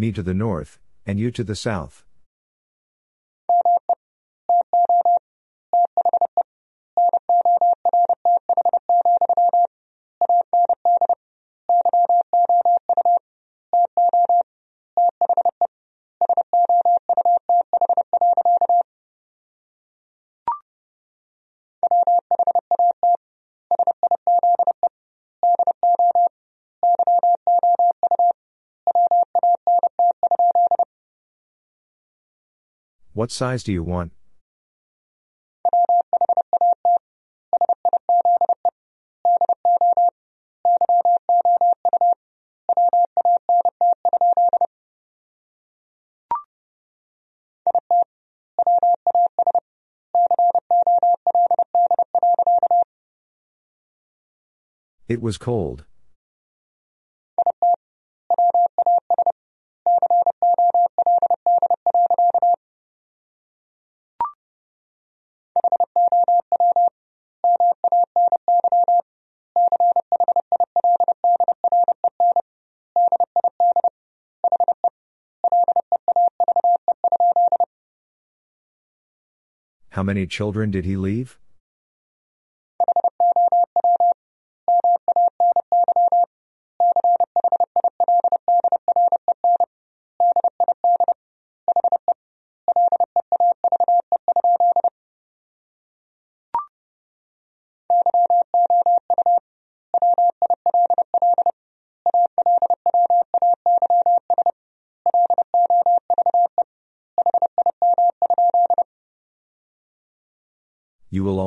Me to the north, and you to the south. What size do you want? It was cold. How many children did he leave?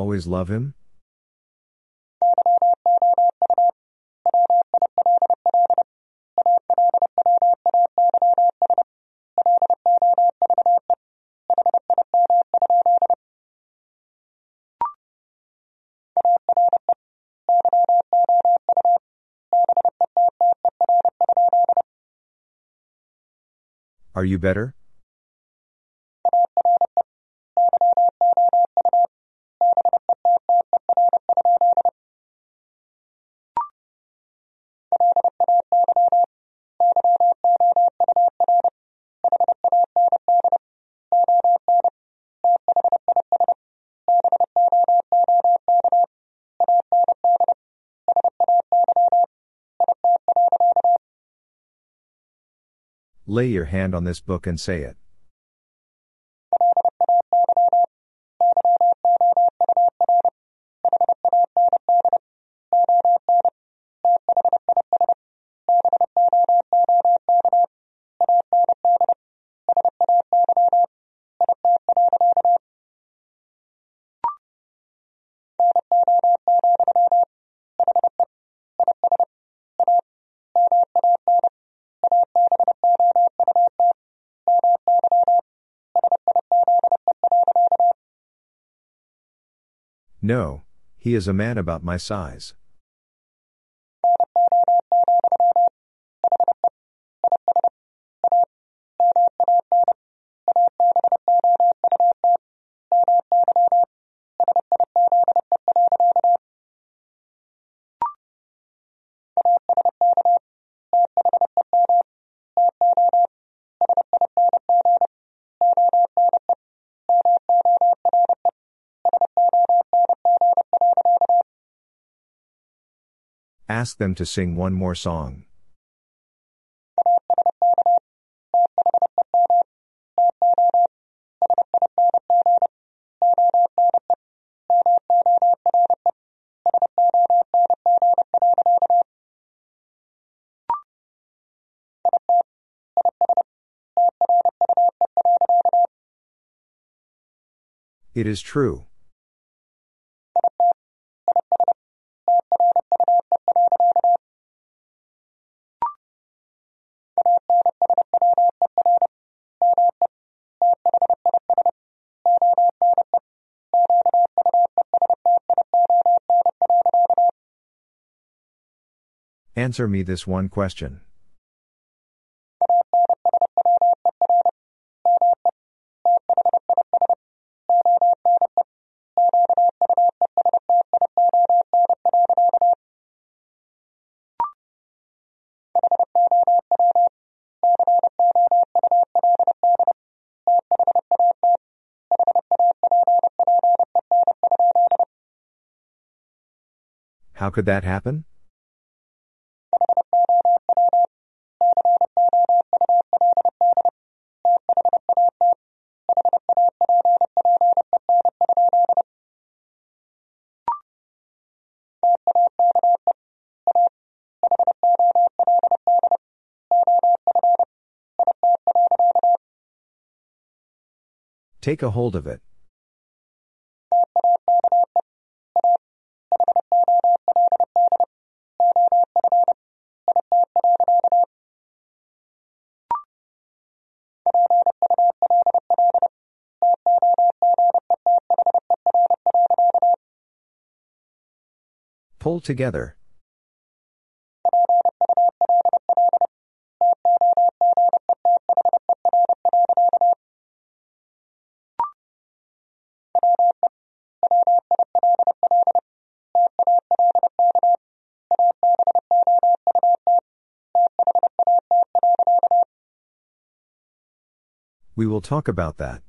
Always love him? Are you better? Lay your hand on this book and say it. No, he is a man about my size. Ask them to sing one more song. It is true. Answer me this one question. How could that happen? Take a hold of it. Pull together. We will talk about that.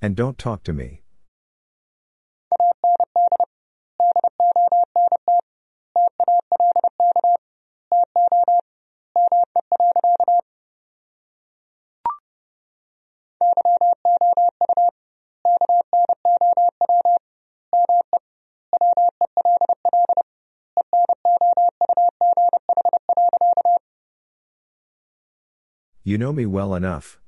And don't talk to me. You know me well enough.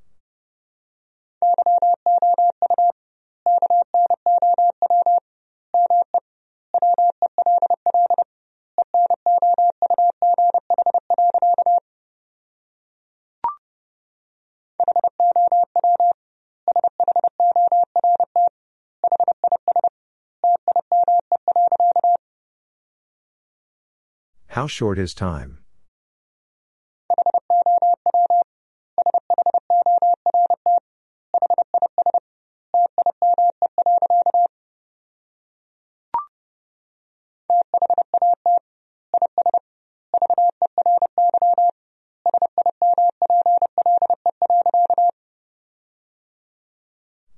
How short is time?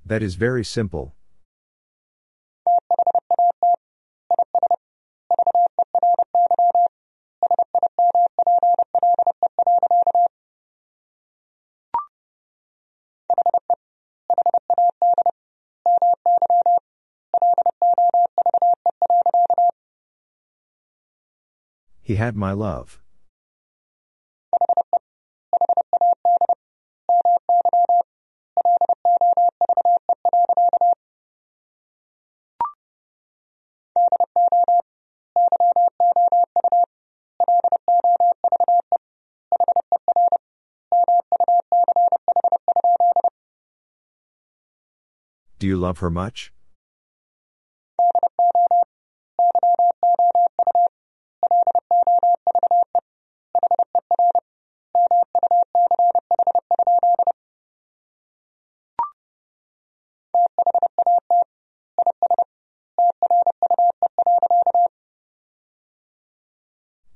That is very simple. He had my love. Do you love her much?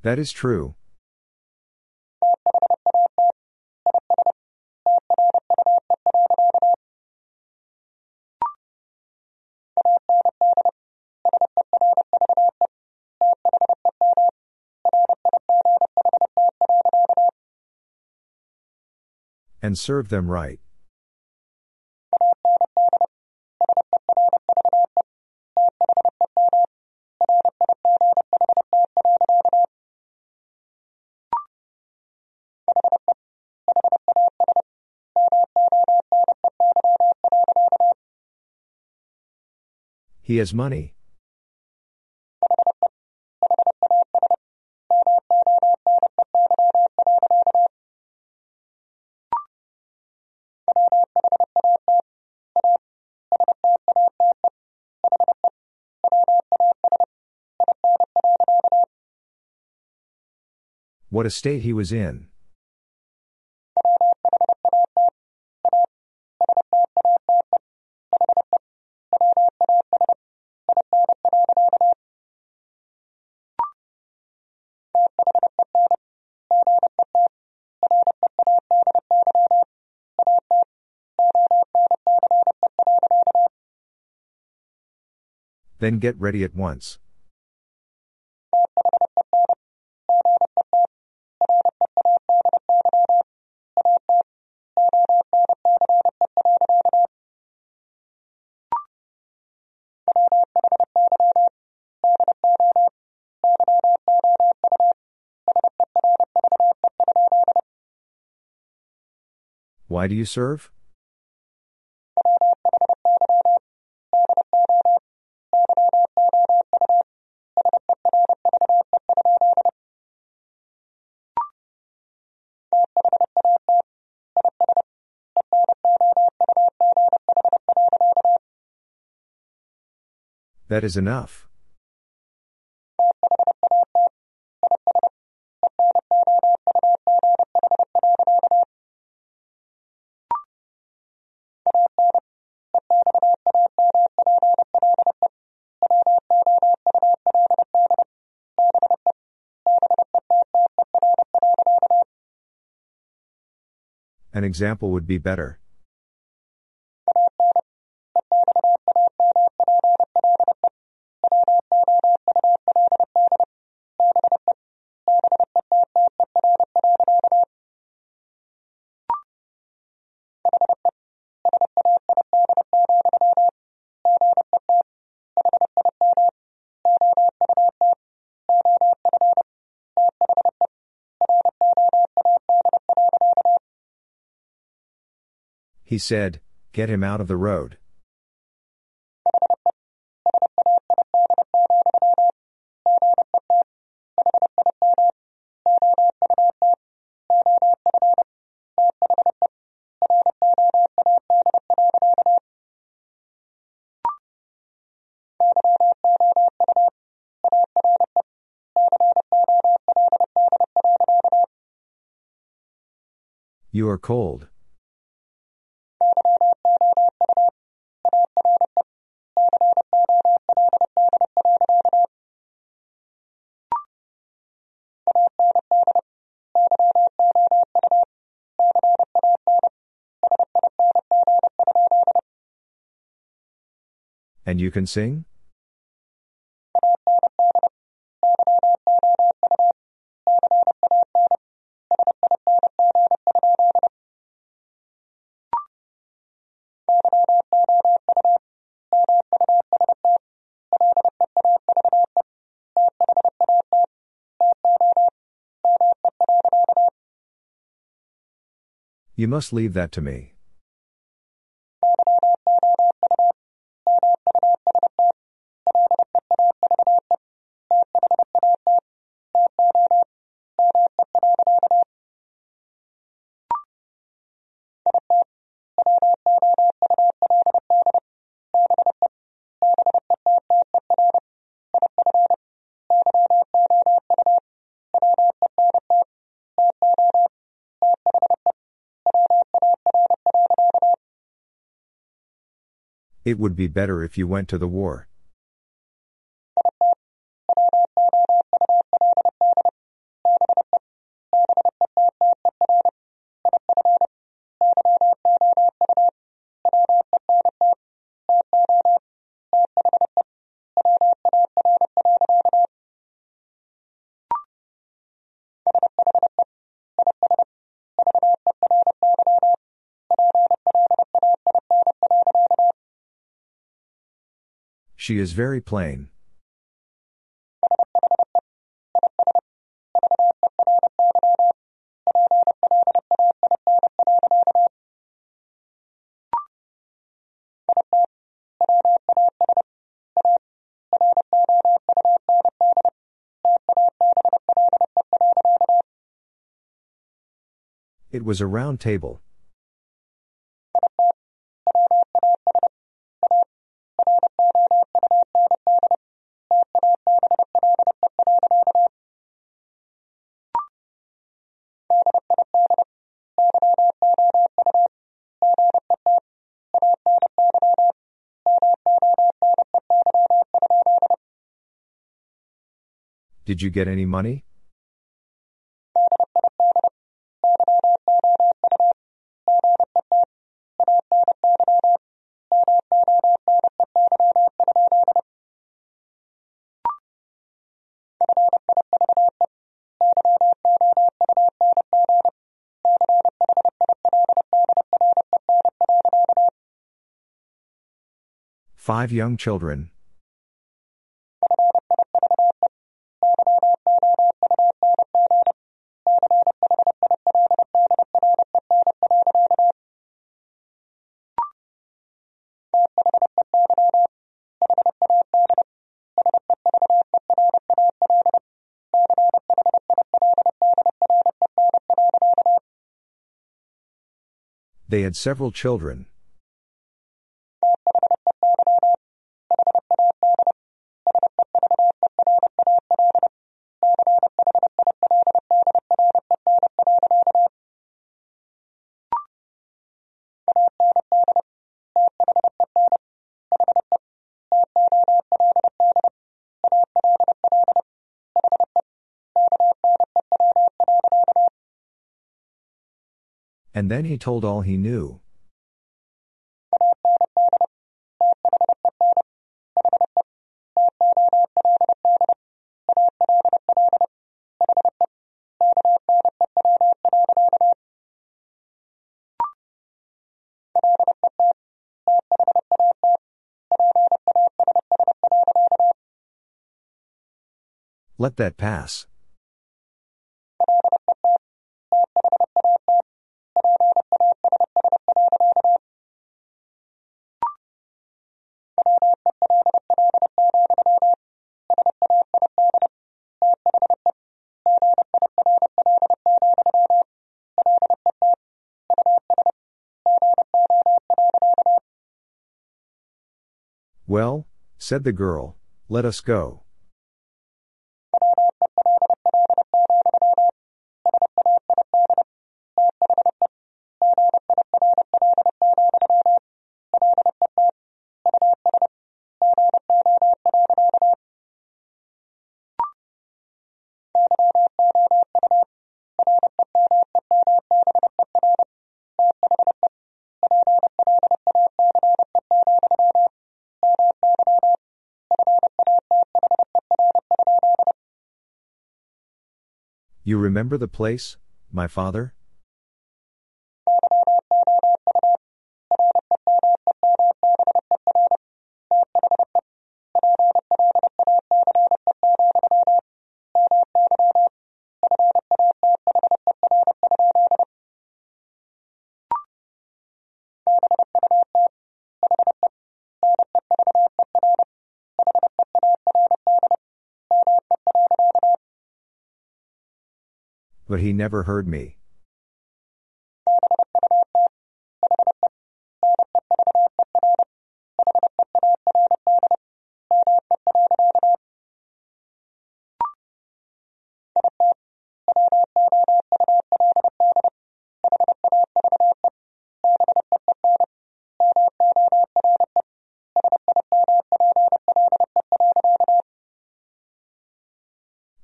That is true. And serve them right. He has money. A state he was in. Then get ready at once. Why do you serve? That is enough. An example would be better. He said, Get him out of the road. You are cold. And you can sing? You must leave that to me. It would be better if you went to the war. She is very plain. It was a round table. Did you get any money? Five young children. They had several children. And then he told all he knew. Let that pass. Well, said the girl, let us go. You remember the place, my father? But he never heard me.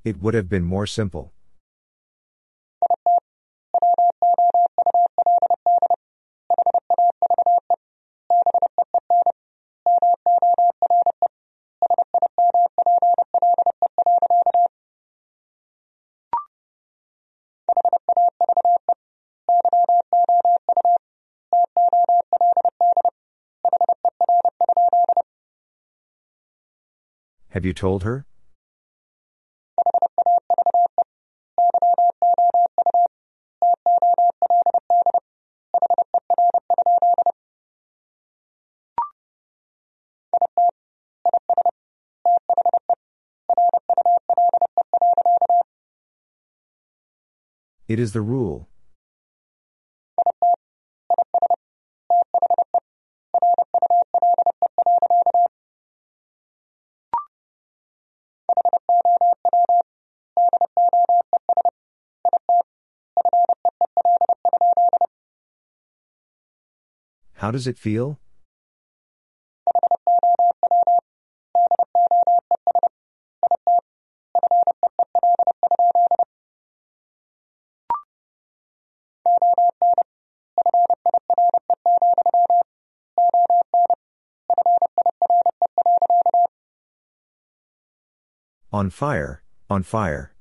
It would have been more simple. Have you told her? It is the rule. How does it feel? On fire, on fire.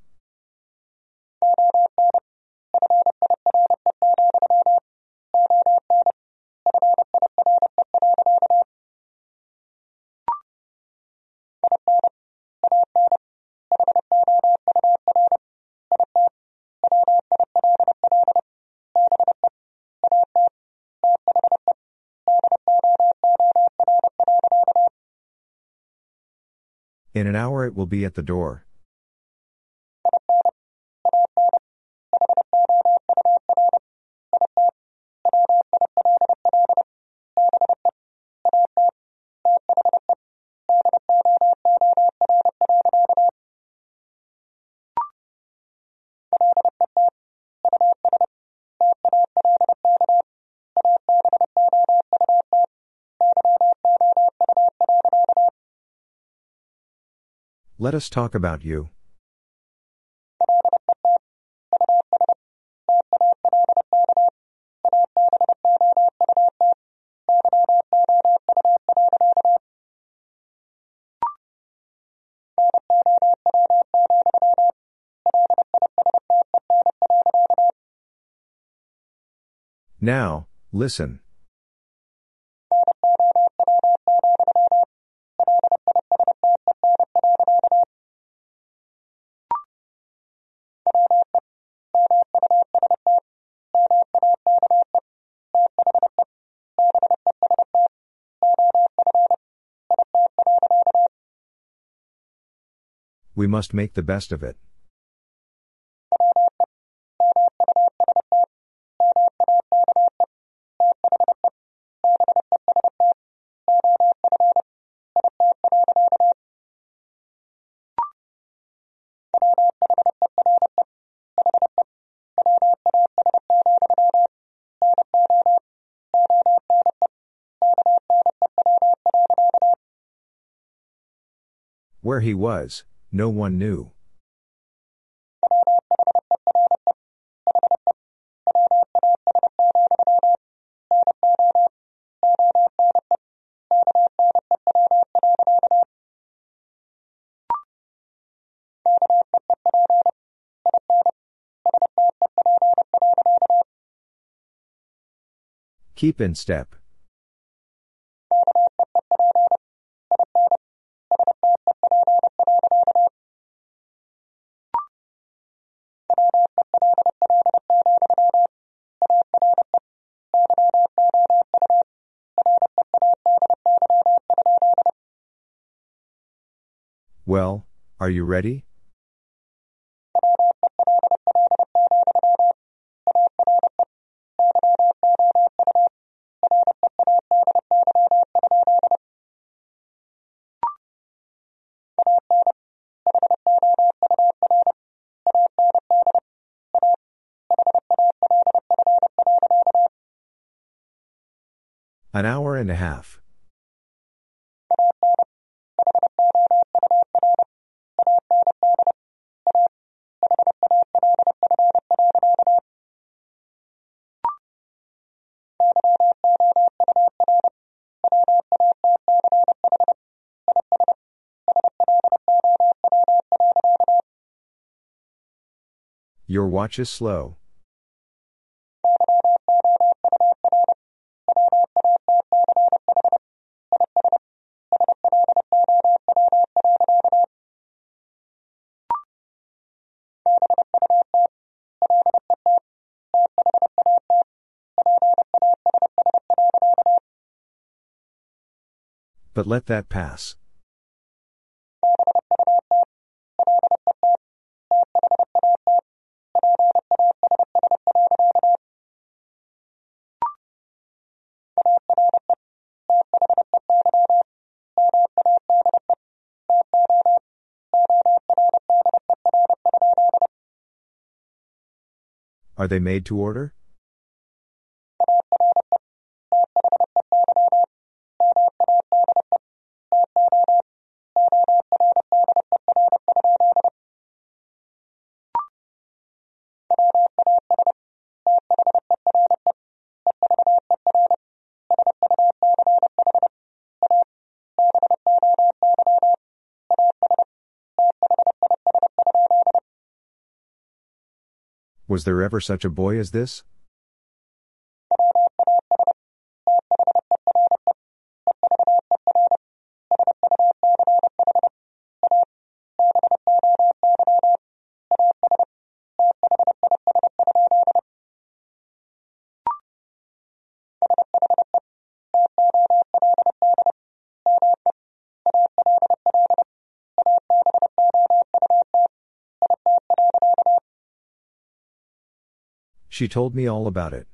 Will be at the door. Let us talk about you. Now, listen. We must make the best of it. Where he was, no one knew. Keep in step. Are you ready? Watch is slow. But let that pass. Are they made to order? Was there ever such a boy as this? She told me all about it.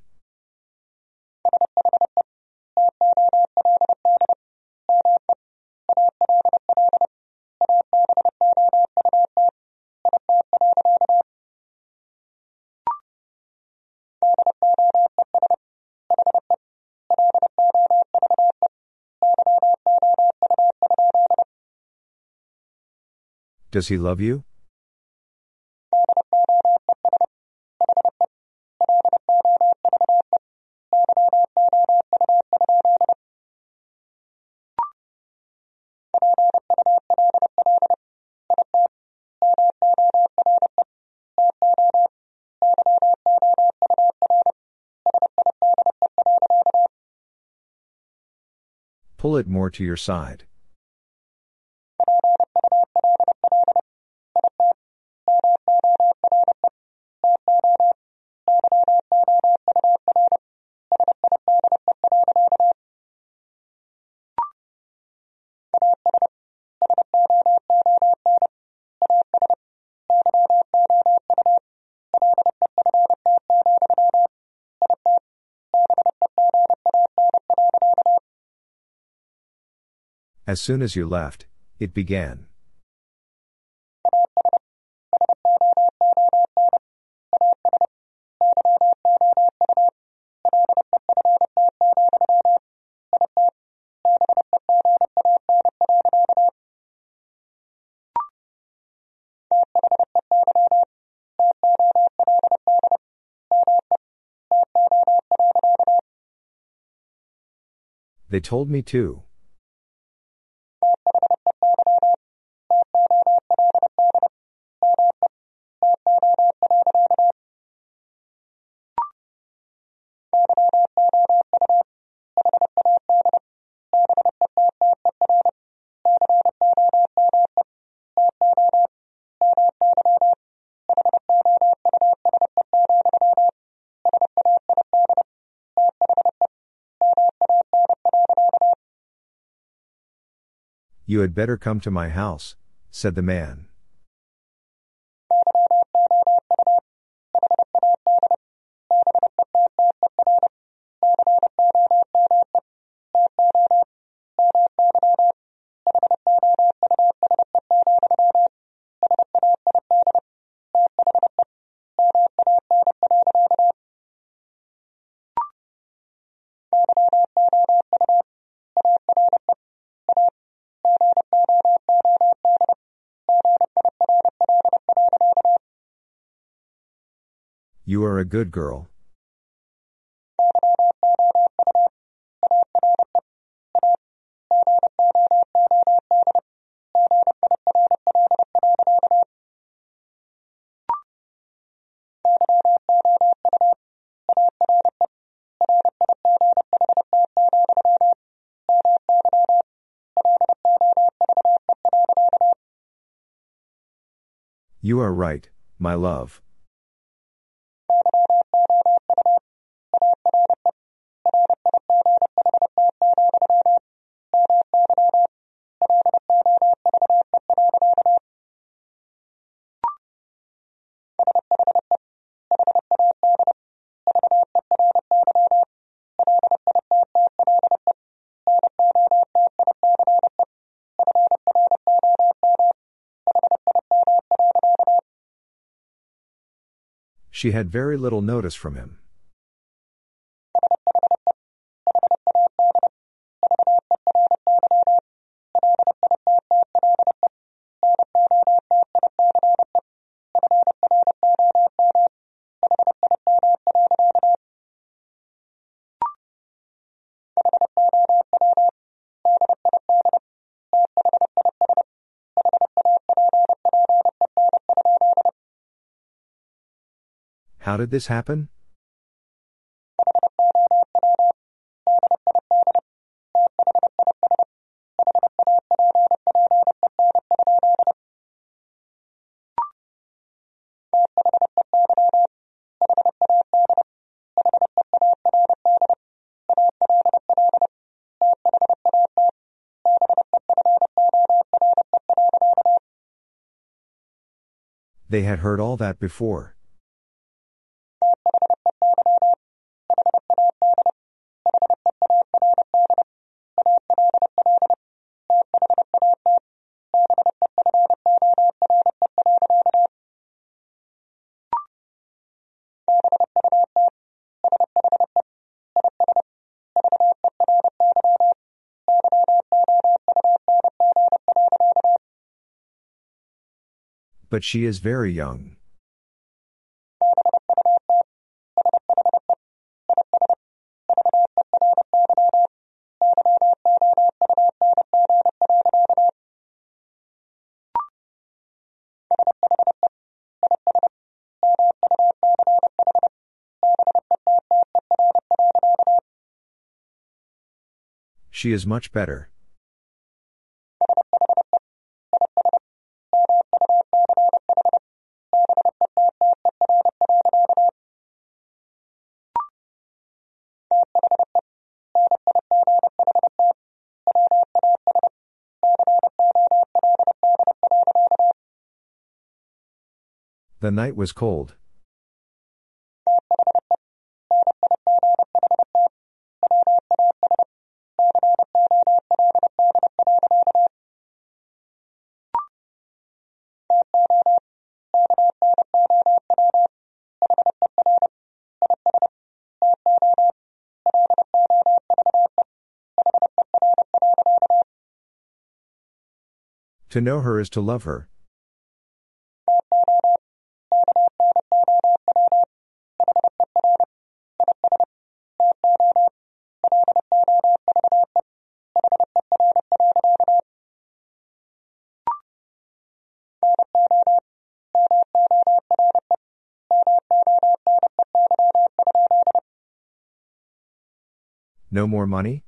Does he love you? To your side. As soon as you left, it began. They told me too. You had better come to my house, said the man. Good girl. You are right, my love. She had very little notice from him. Did this happen? They had heard all that before. But she is very young. She is much better. The night was cold. To know her is to love her. No more money?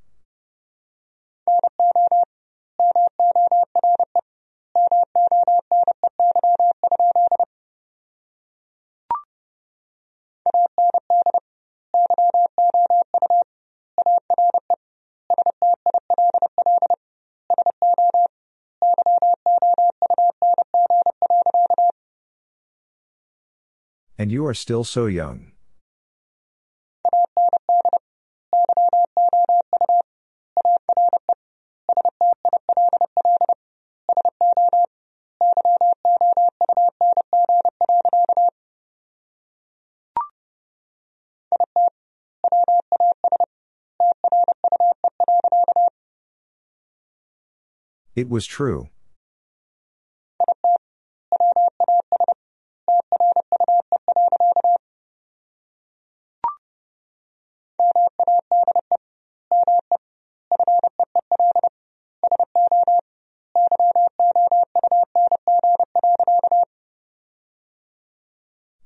And you are still so young. It was true.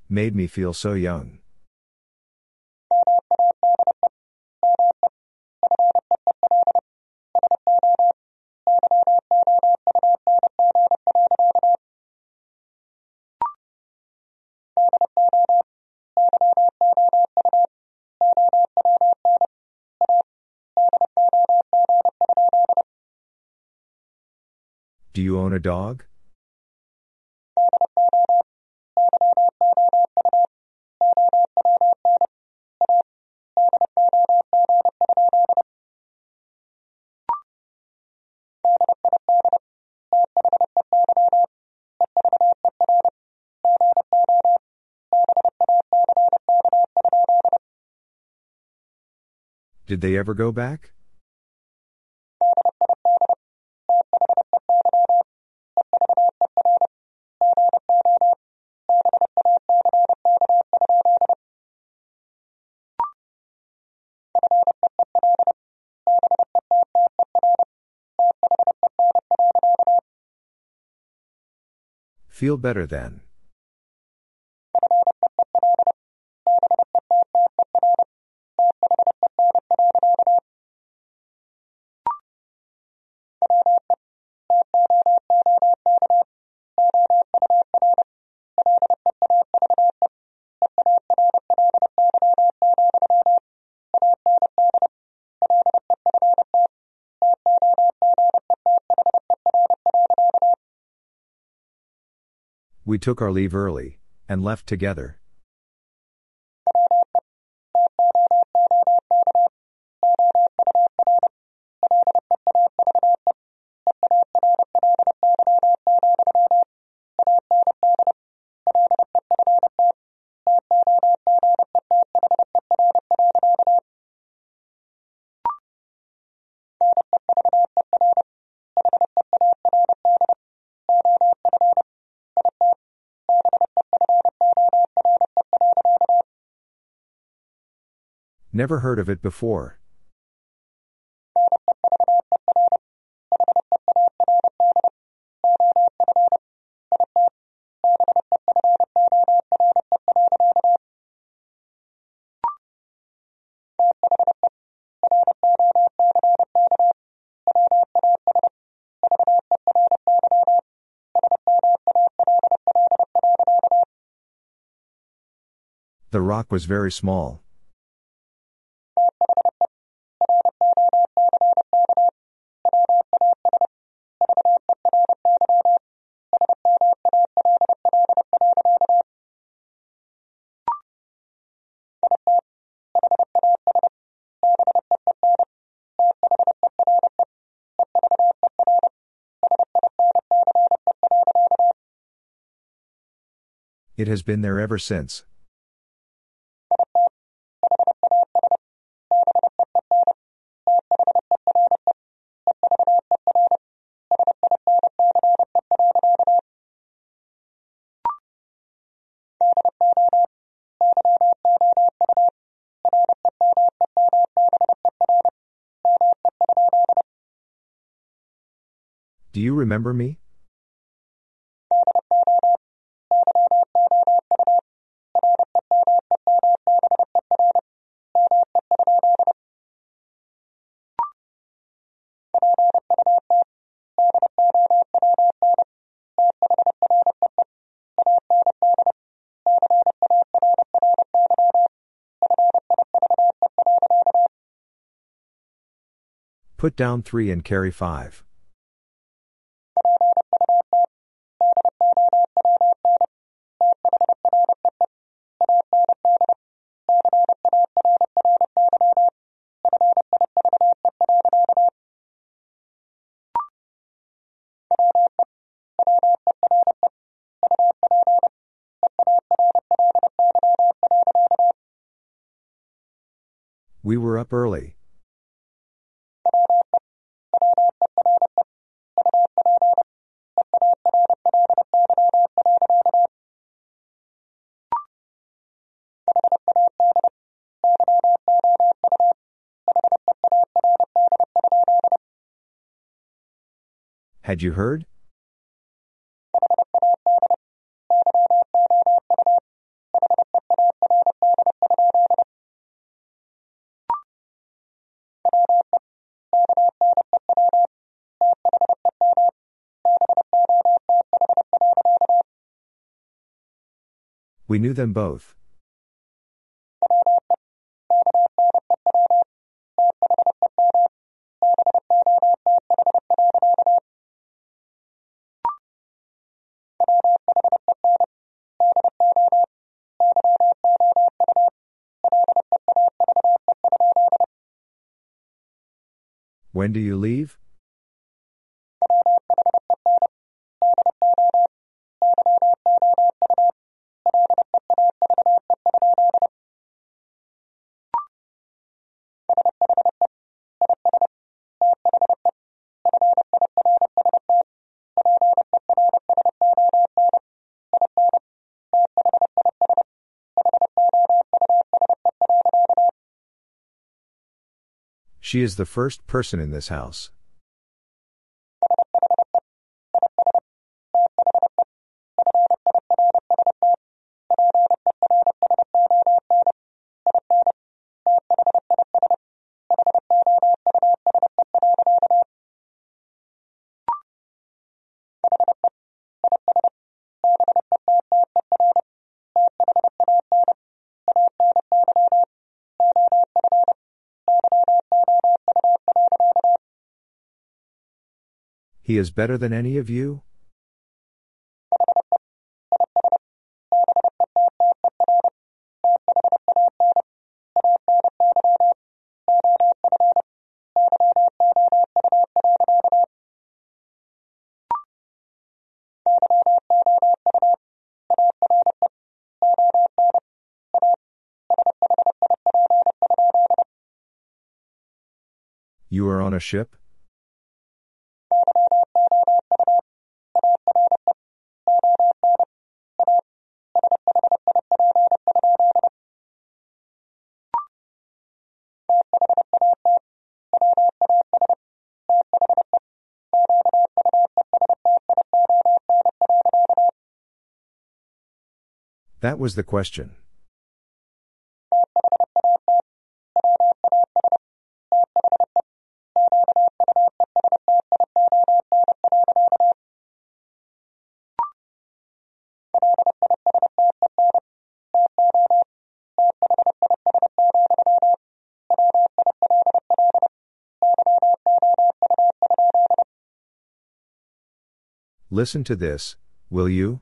Made me feel so young. Own a dog? Did they ever go back? Feel better then. We took our leave early, and left together. Never heard of it before. The rock was very small. It has been there ever since. Do you remember me? Put down three and carry five. We were up early. Had you heard? We knew them both. When do you leave? She is the first person in this house. He is better than any of you? You are on a ship? Was the question. Listen to this, will you?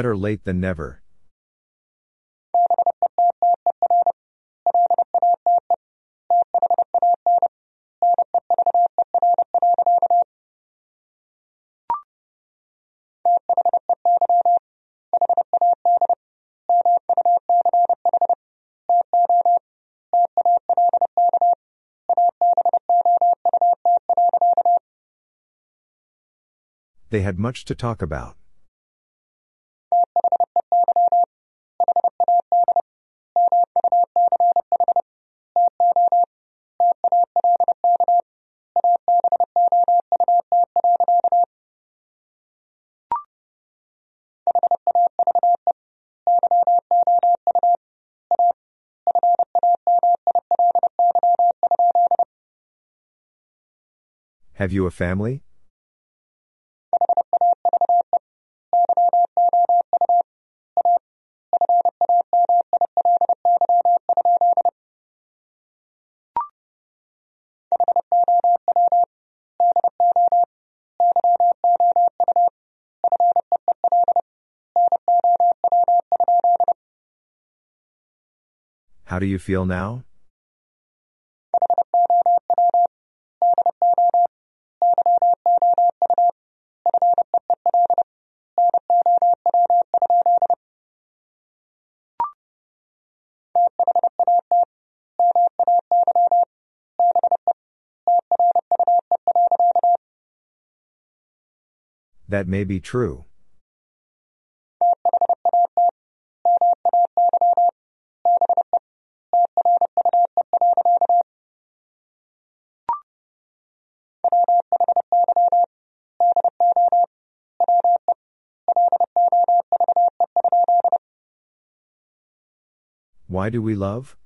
Better late than never. They had much to talk about. Have you a family? How do you feel now? That may be true. Why do we love?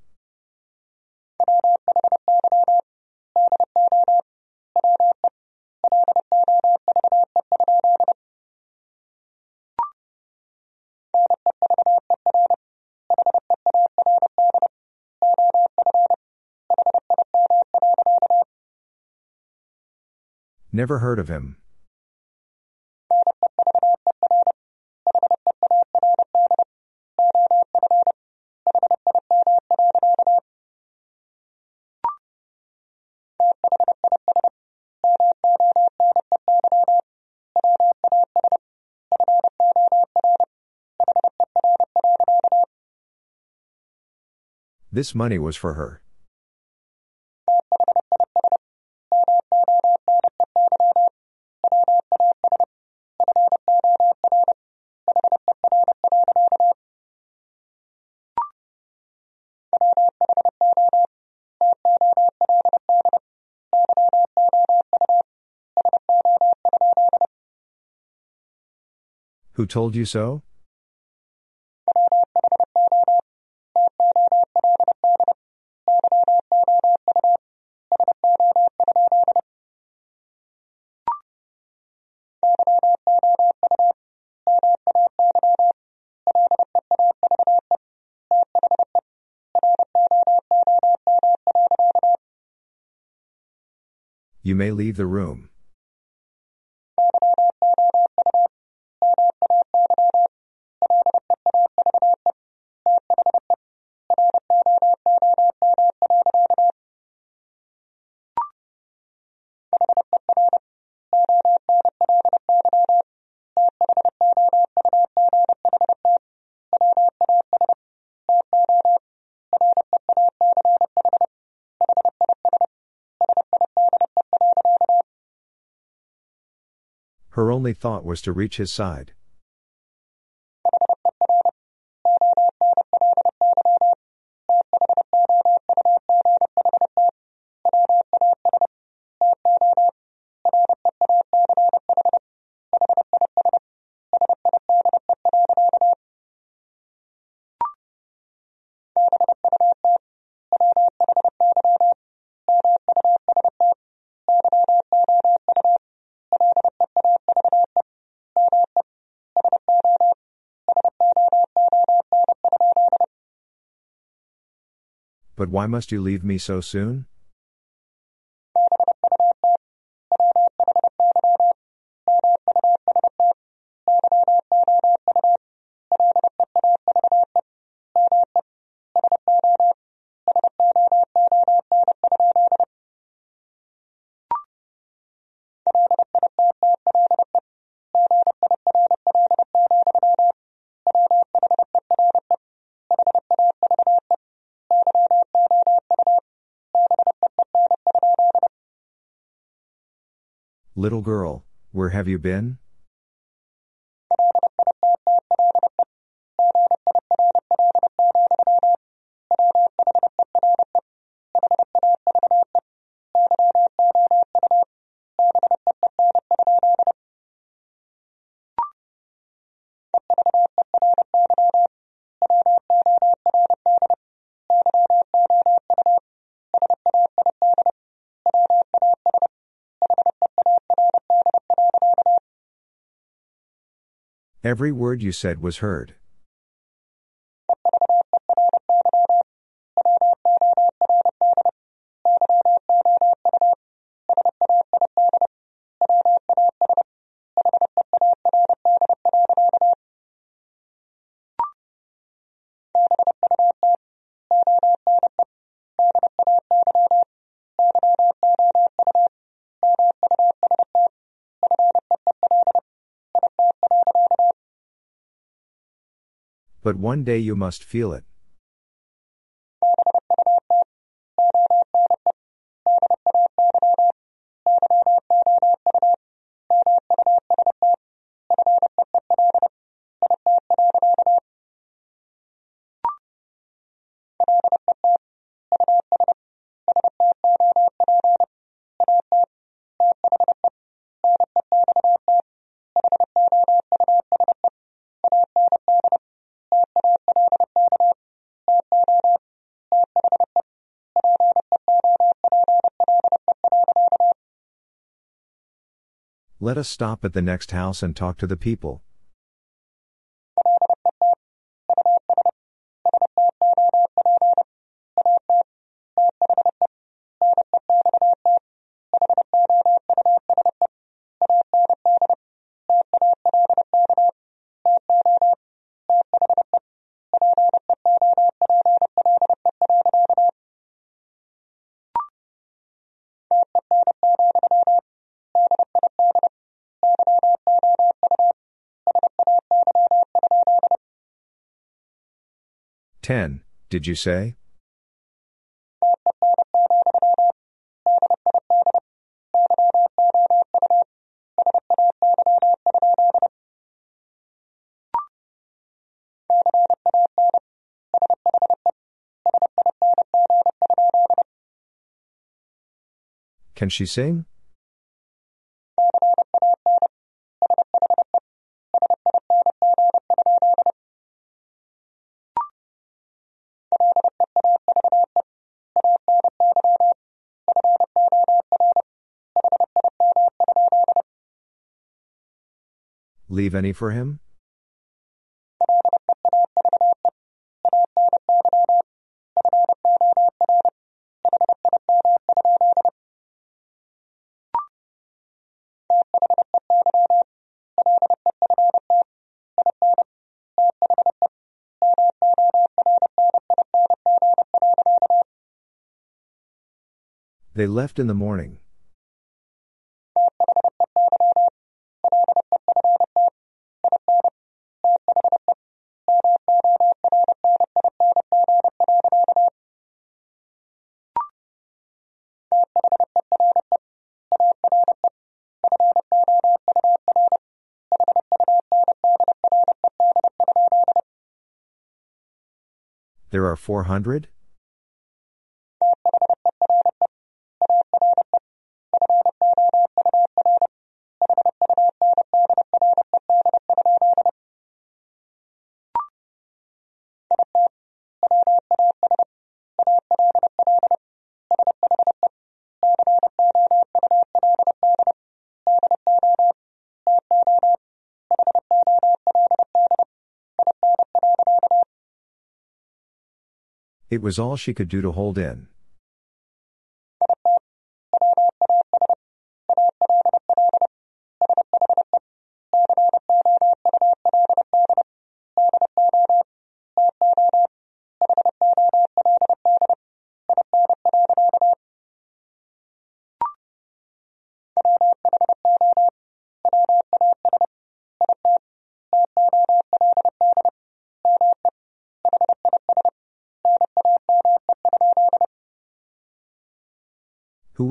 Never heard of him. This money was for her. Who told you so? You may leave the room. Only thought was to reach his side. Why must you leave me so soon? Little girl, where have you been? Every word you said was heard. But one day you must feel it. Let us stop at the next house and talk to the people. Ten, did you say? Can she sing? Leave any for him? They left in the morning. 400? Was all she could do to hold in.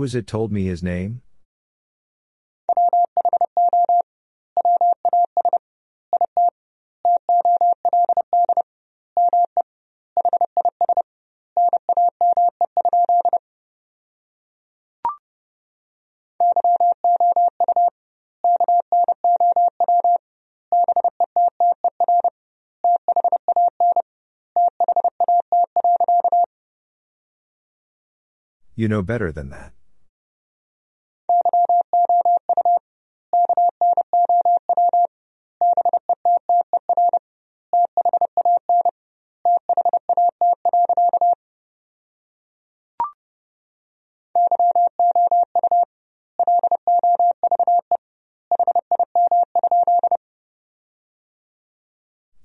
Was it told me his name? You know better than that.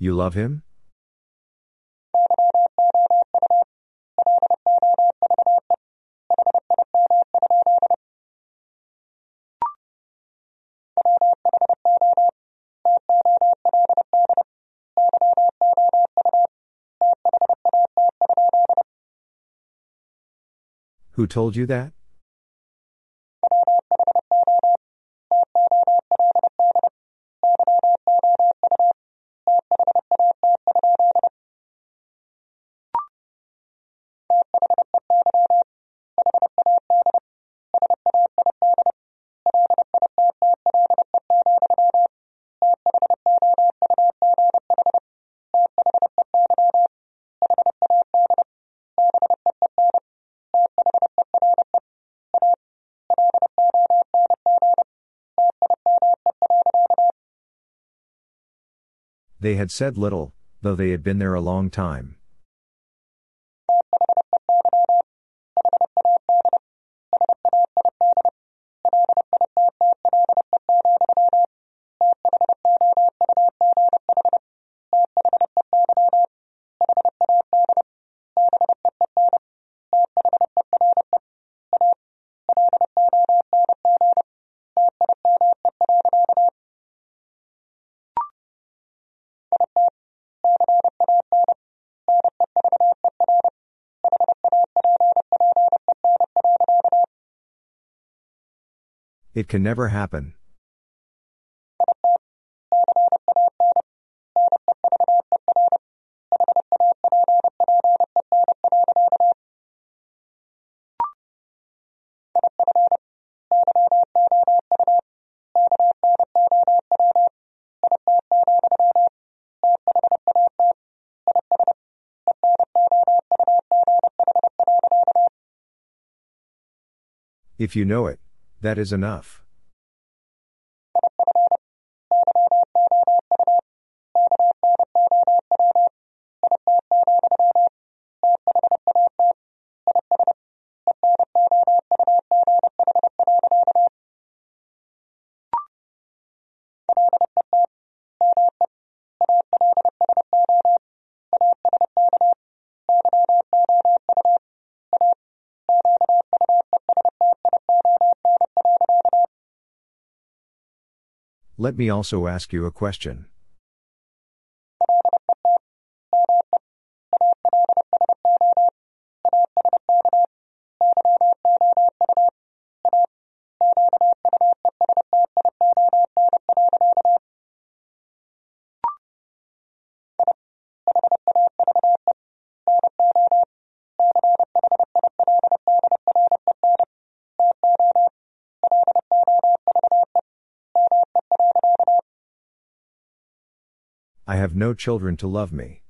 You love him? Who told you that? They had said little, though they had been there a long time. It can never happen. If you know it, that is enough. Let me also ask you a question. No children to love me.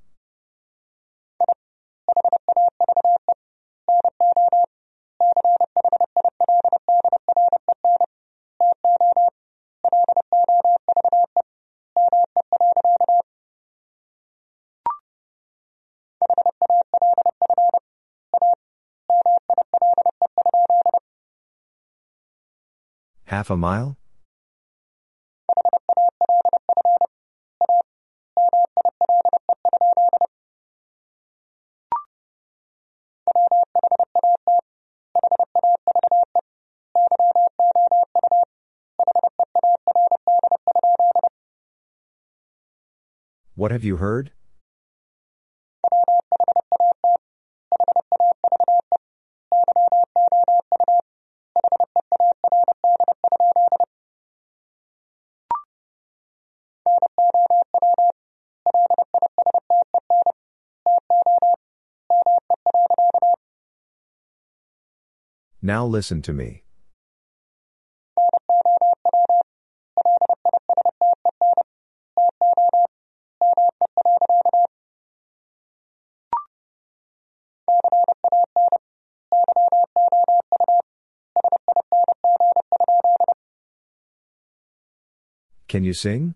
Half a mile? What have you heard? Now listen to me. Can you sing?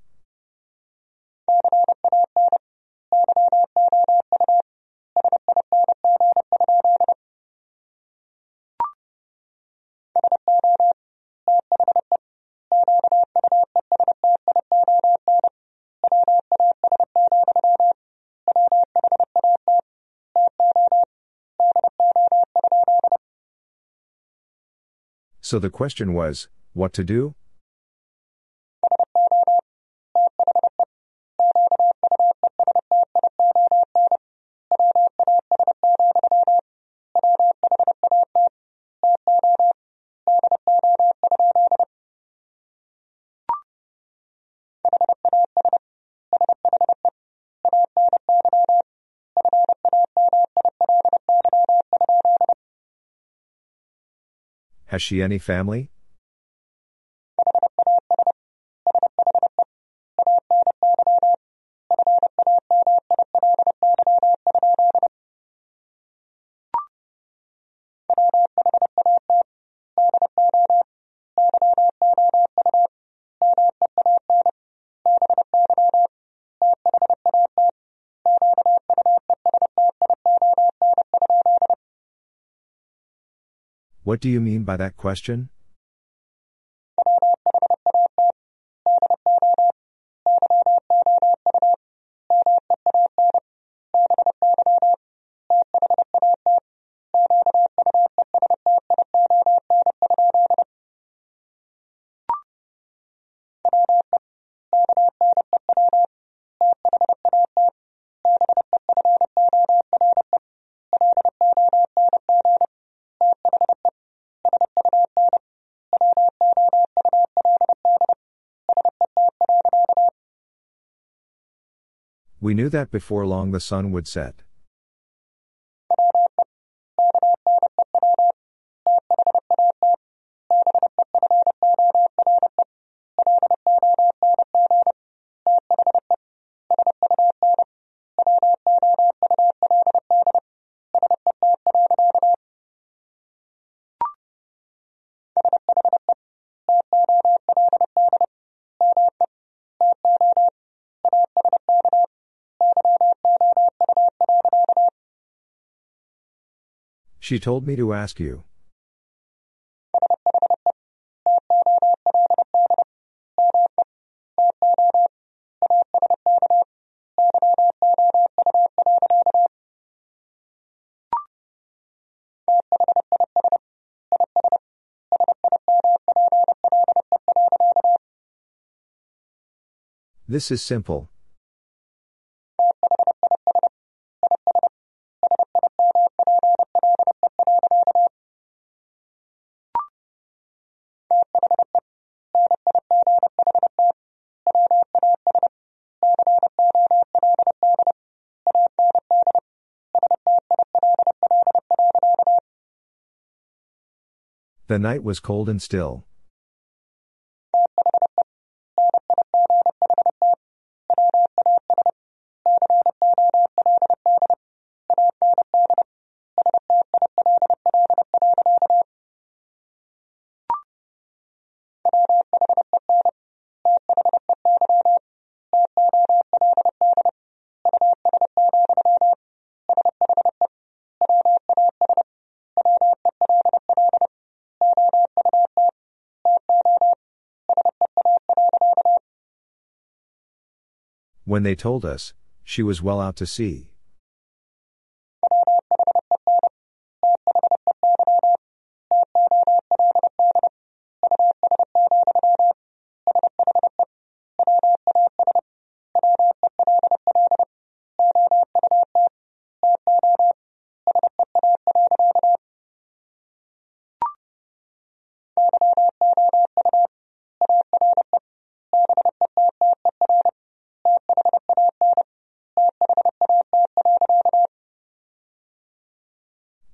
So the question was, what to do? Has she any family? What do you mean by that question? We knew that before long the sun would set. She told me to ask you. This is simple. The night was cold and still. When they told us, she was well out to sea.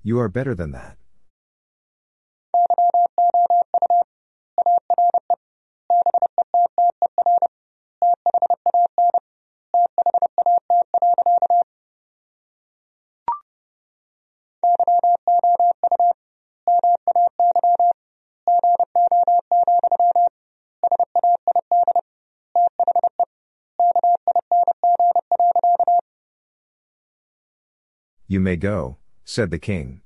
You are better than that. You may go, said the king.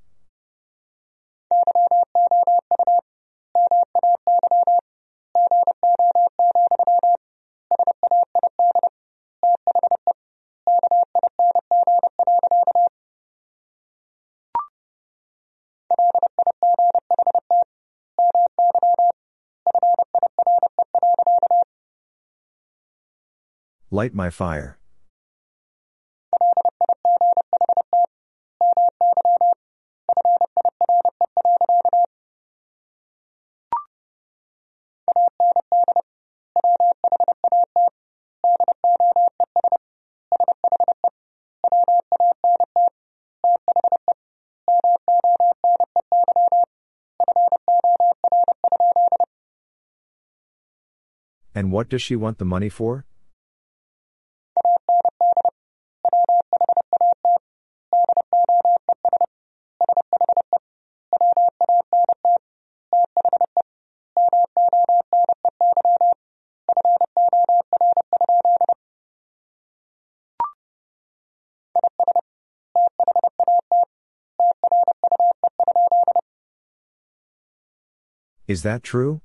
Light my fire. What does she want the money for? Is that true?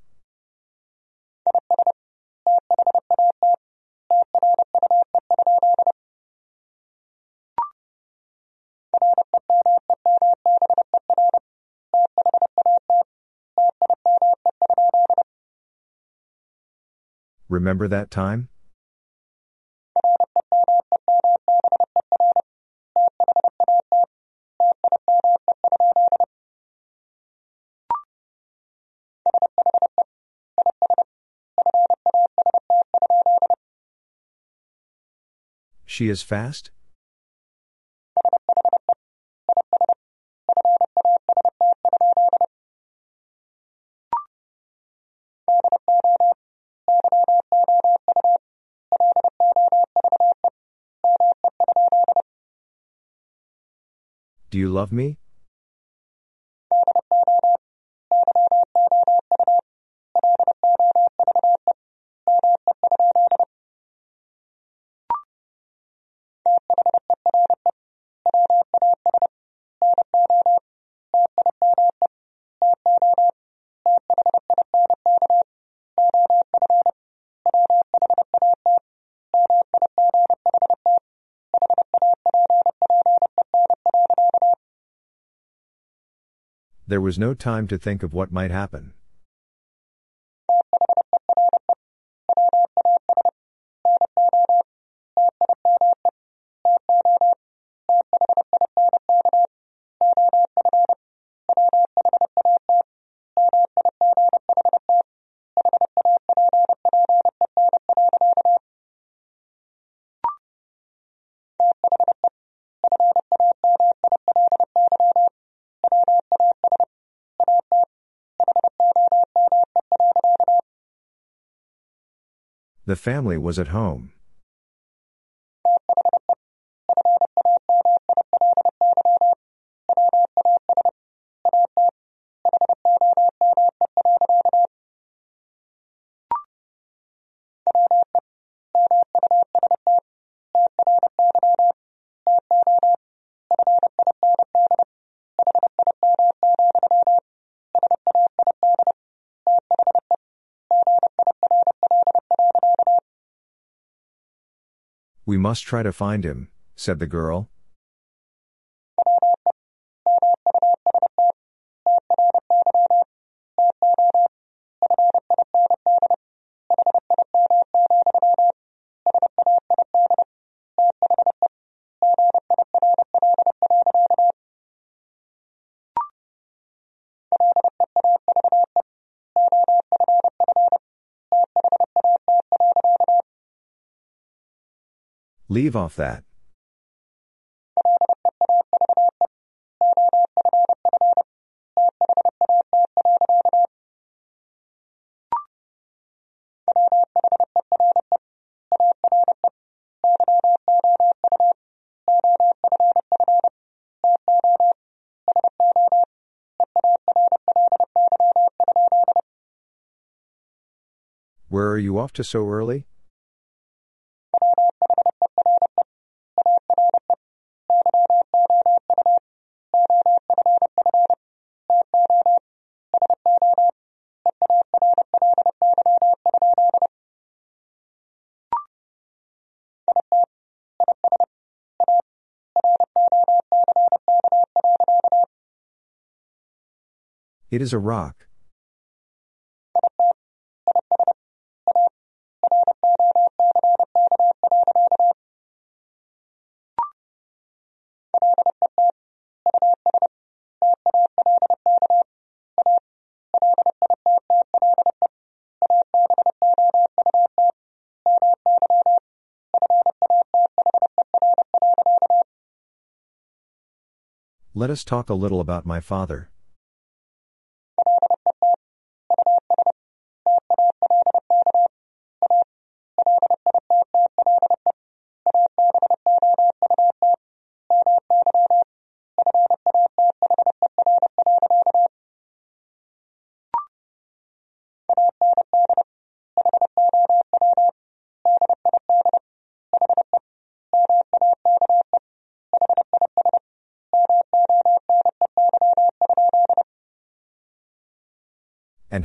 Remember that time? She is fast? You love me? There was no time to think of what might happen. The family was at home. Must try to find him, said the girl. Leave off that. Where are you off to so early? It is a rock. Let us talk a little about my father.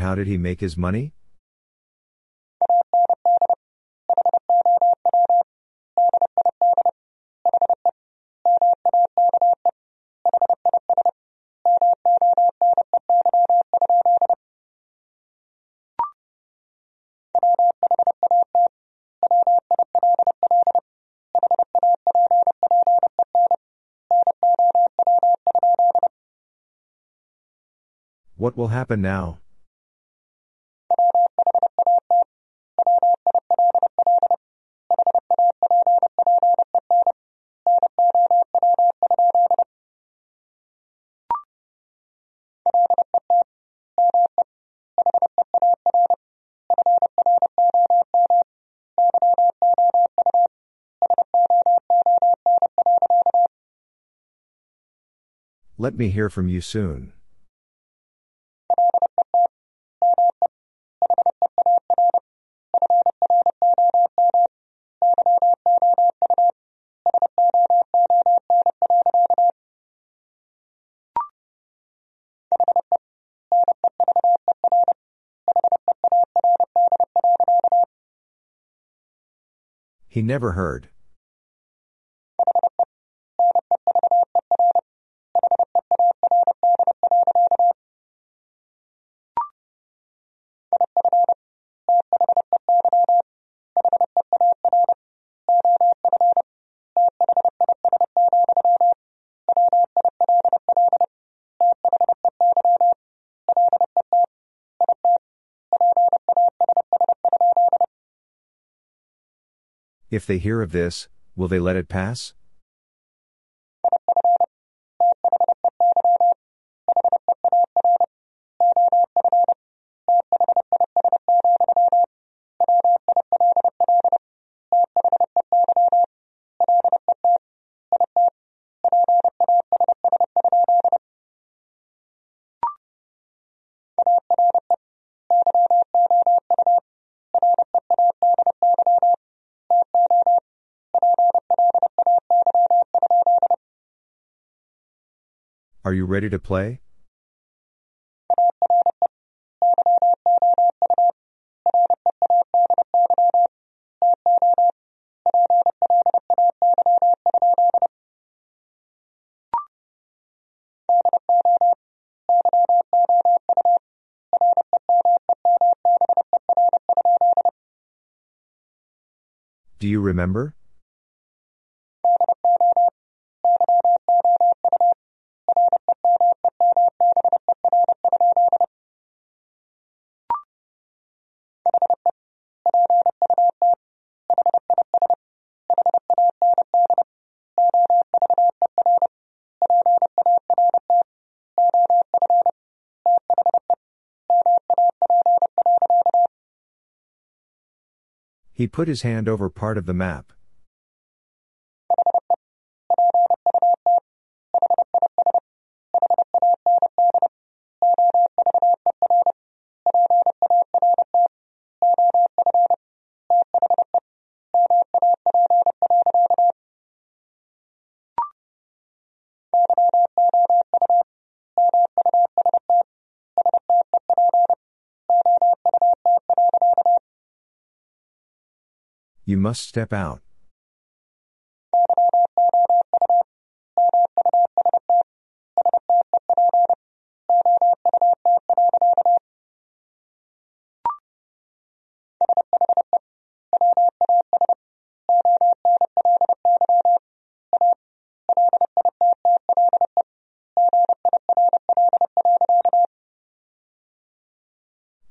How did he make his money? What will happen now? Let me hear from you soon. He never heard. If they hear of this, will they let it pass? Are you ready to play? Do you remember? He put his hand over part of the map. You must step out.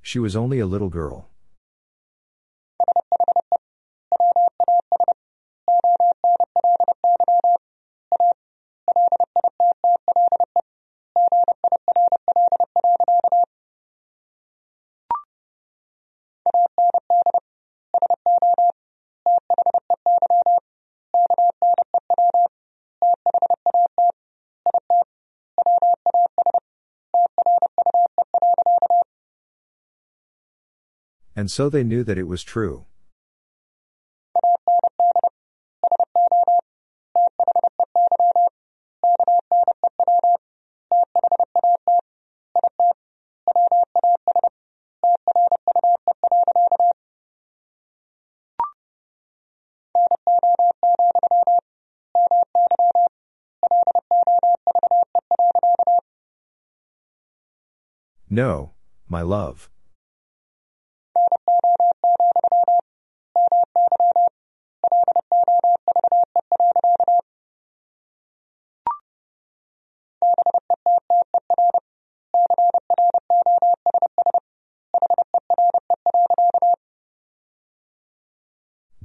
She was only a little girl. And so they knew that it was true. No, my love.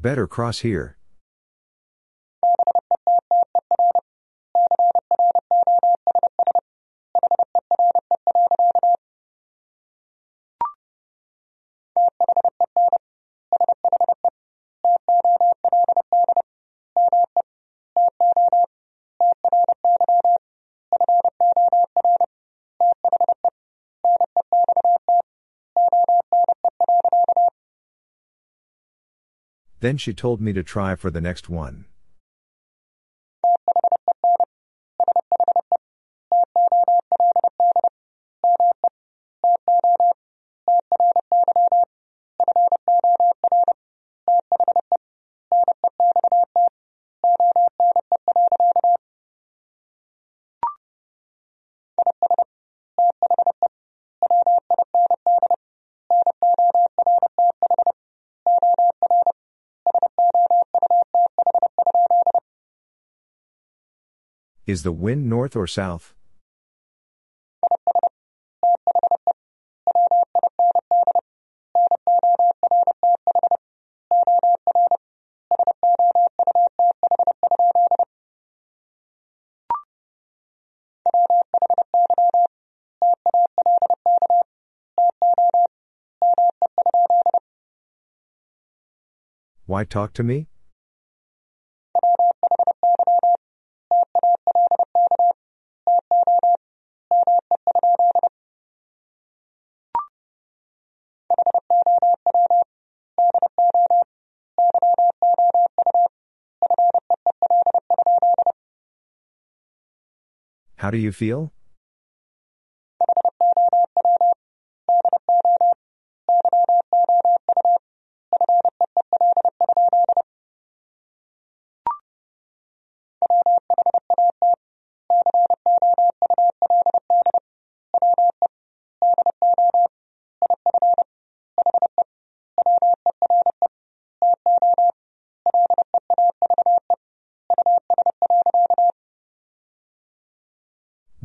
Better cross here. Then she told me to try for the next one. Is the wind north or south? Why talk to me? How do you feel?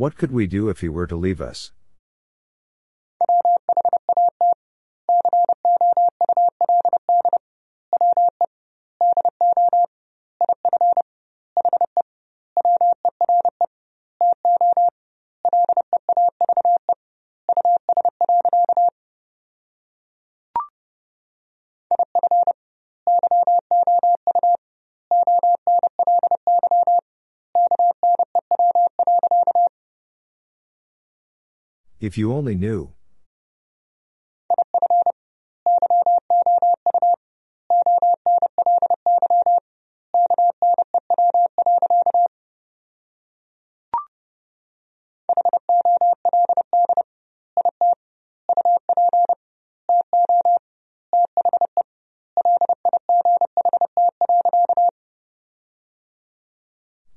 What could we do if he were to leave us? If you only knew.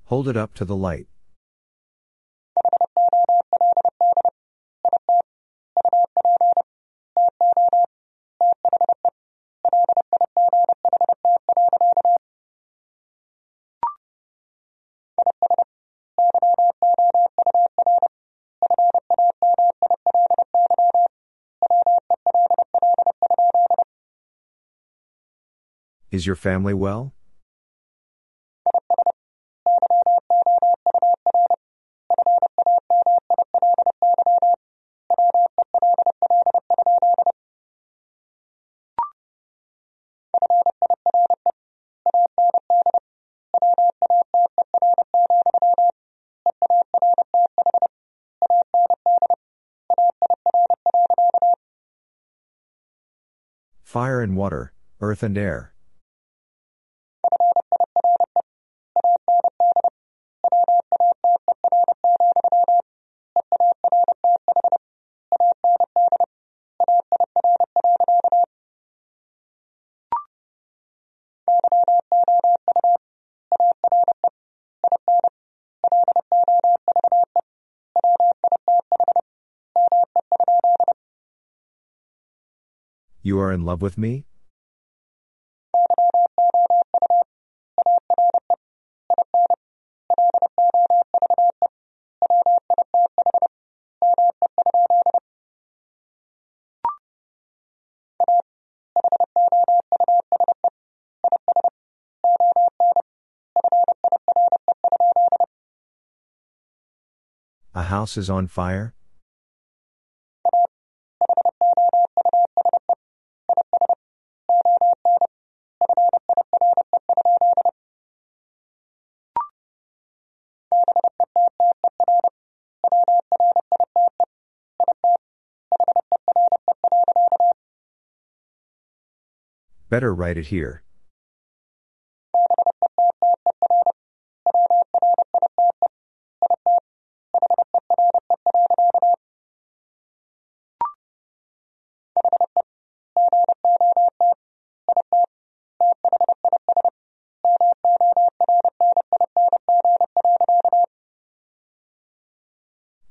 Hold it up to the light. Is your family well? Fire and water, earth and air. In love with me? A house is on fire? Better write it here.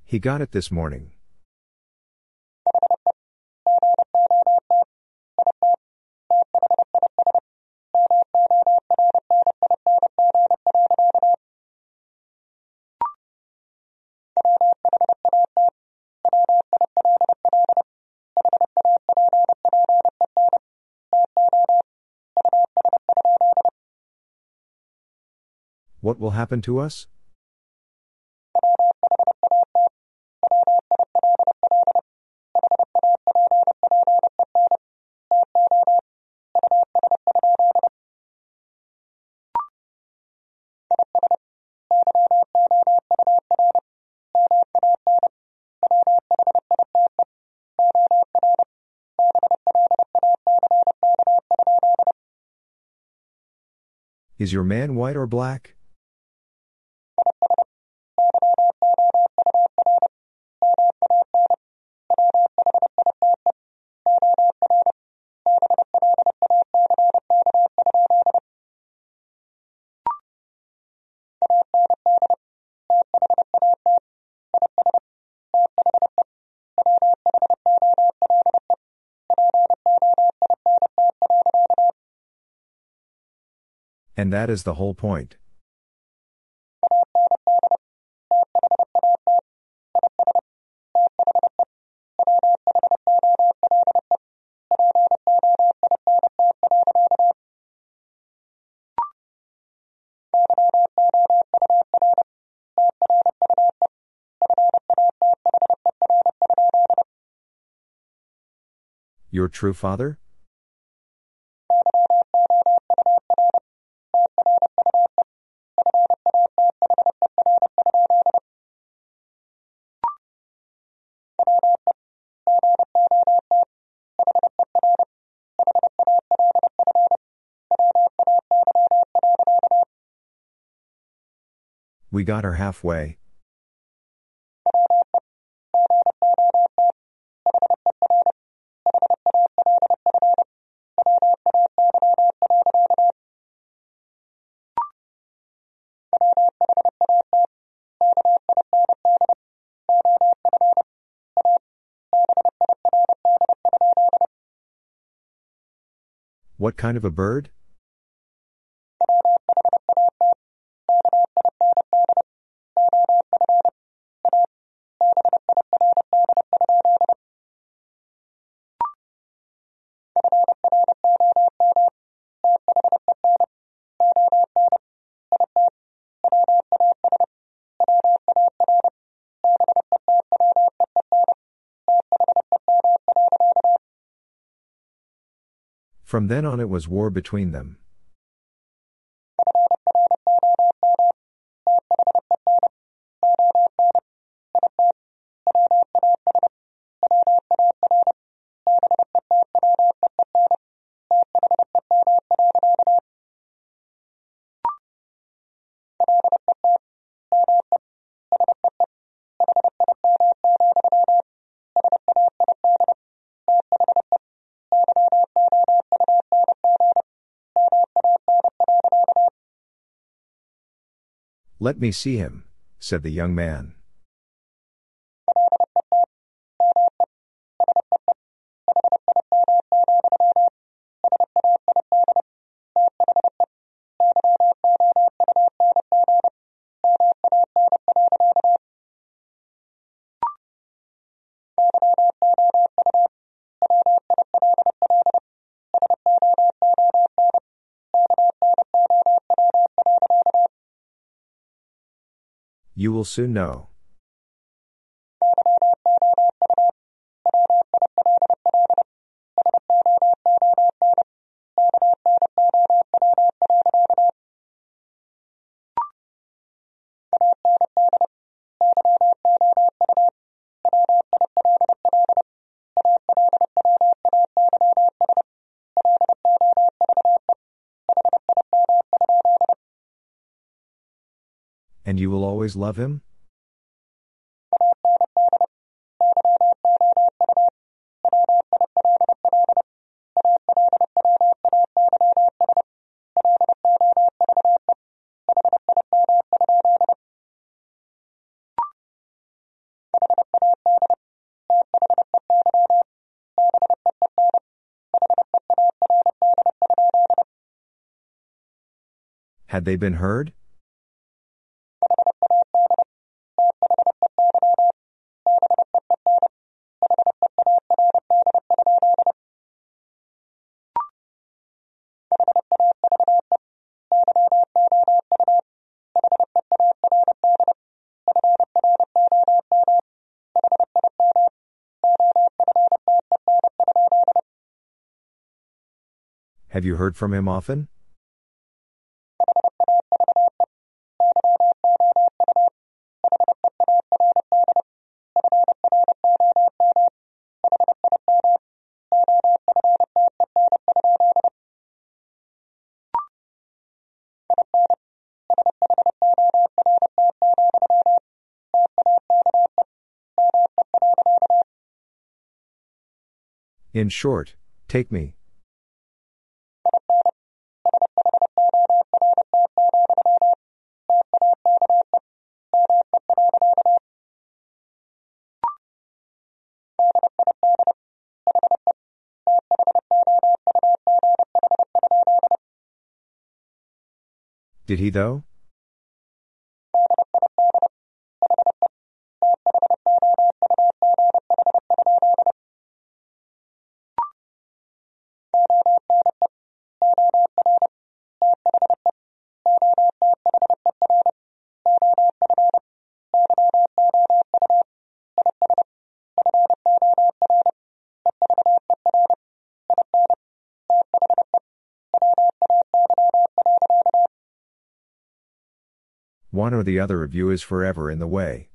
He got it this morning. What will happen to us? Is your man white or black? And that is the whole point. Your true father? We got her halfway. What kind of a bird? From then on, it was war between them. Let me see him, said the young man. You will soon know. You will always love him? Had they been heard? Have you heard from him often? In short, take me. Did he though? The other of you is forever in the way.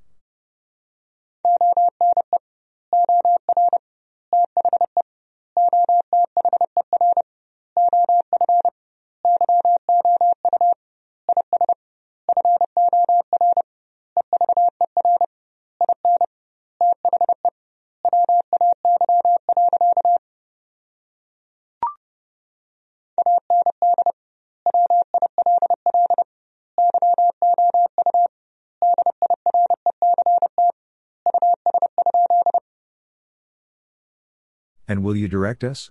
And will you direct us?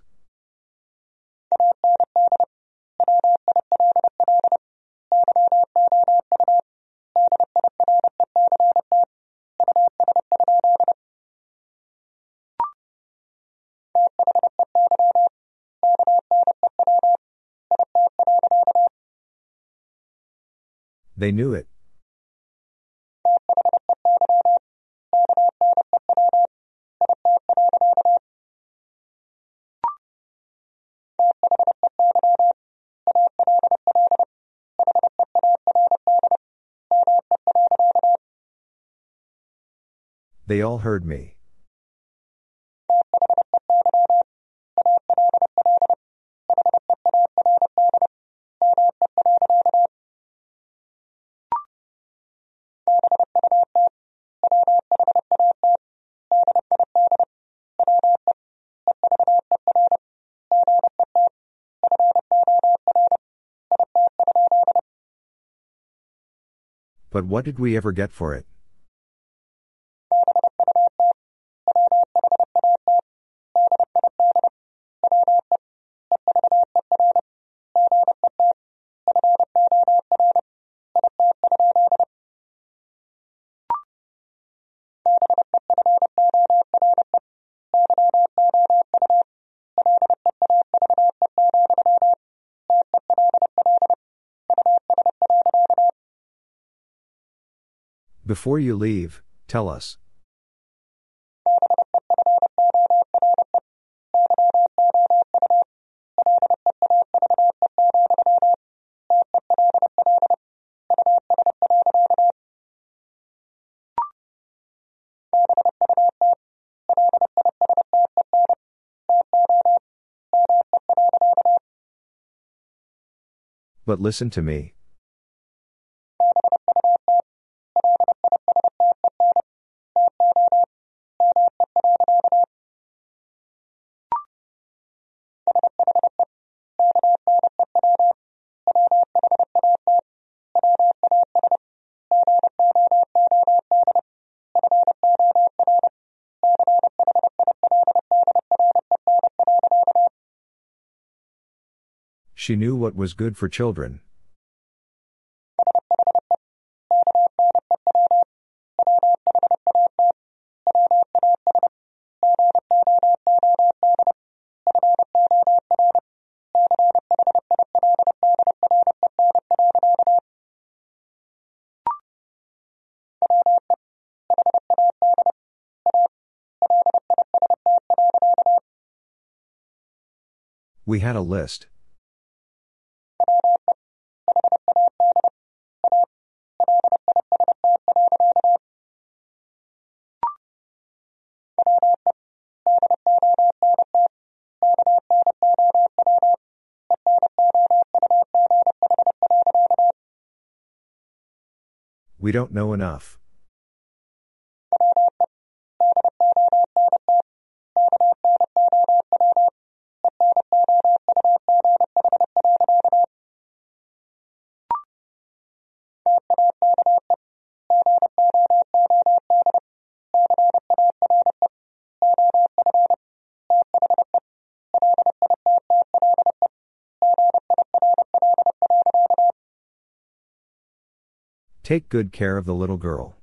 They knew it. They all heard me. But what did we ever get for it? Before you leave, tell us. But listen to me. She knew what was good for children. We had a list. We don't know enough. Take good care of the little girl.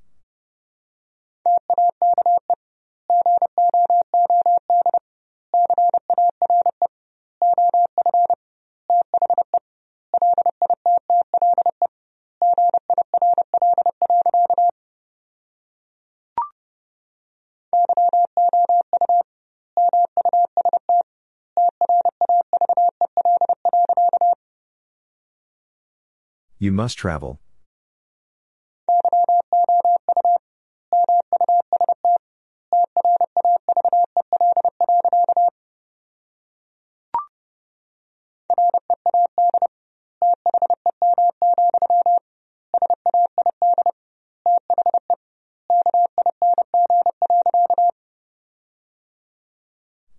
You must travel.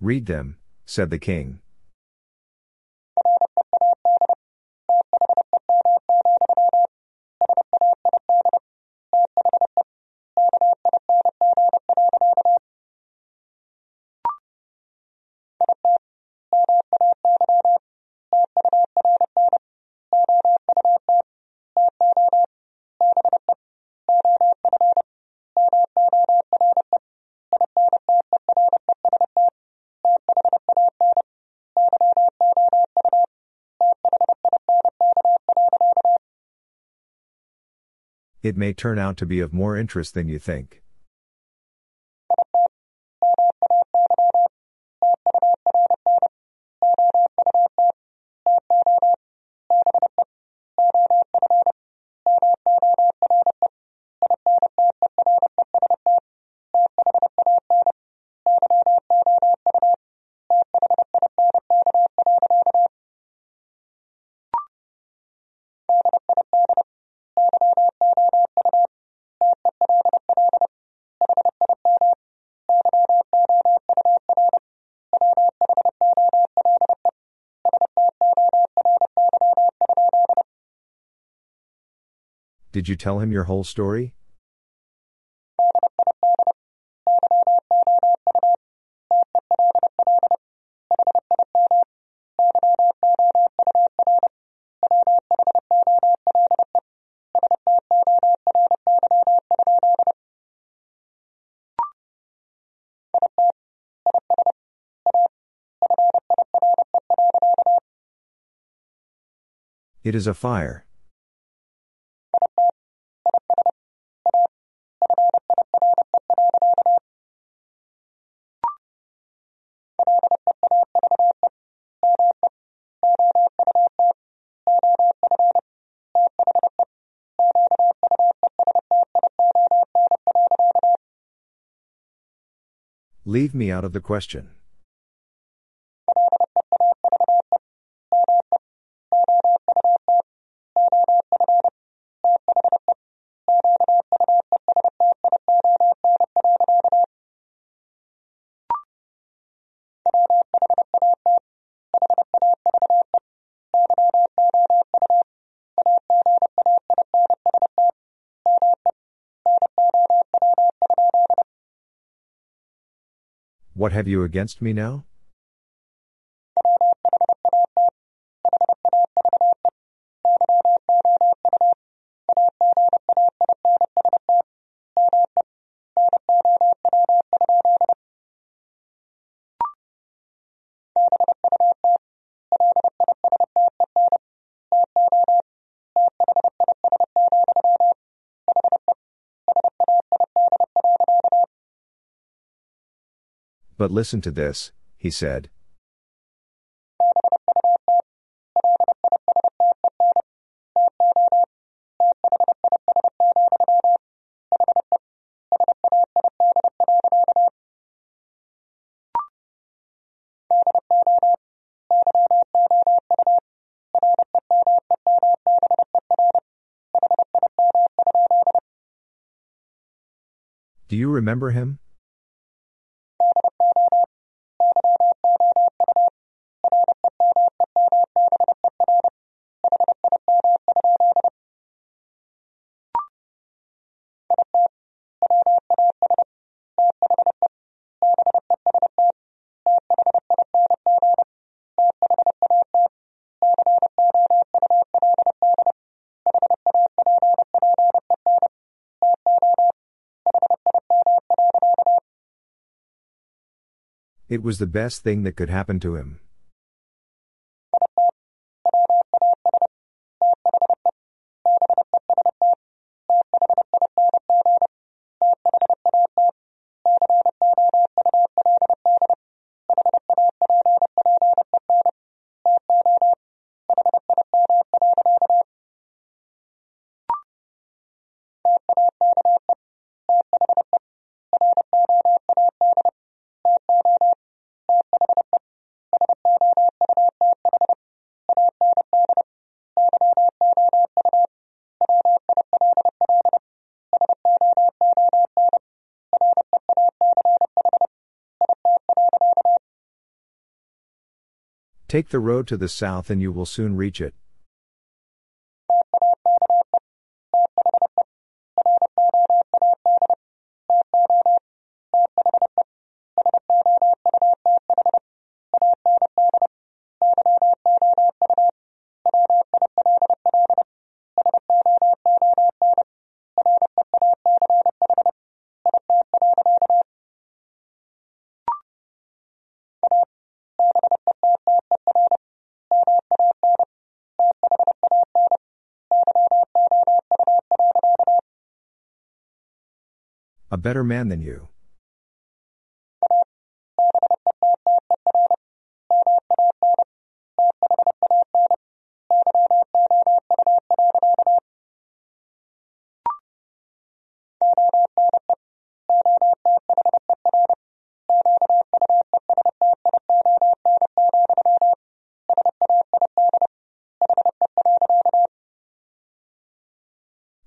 Read them, said the king. It may turn out to be of more interest than you think. Did you tell him your whole story? It is a fire. Leave me out of the question. What have you against me now? But listen to this, he said. Do you remember him? It was the best thing that could happen to him. Take the road to the south and you will soon reach it. A better man than you.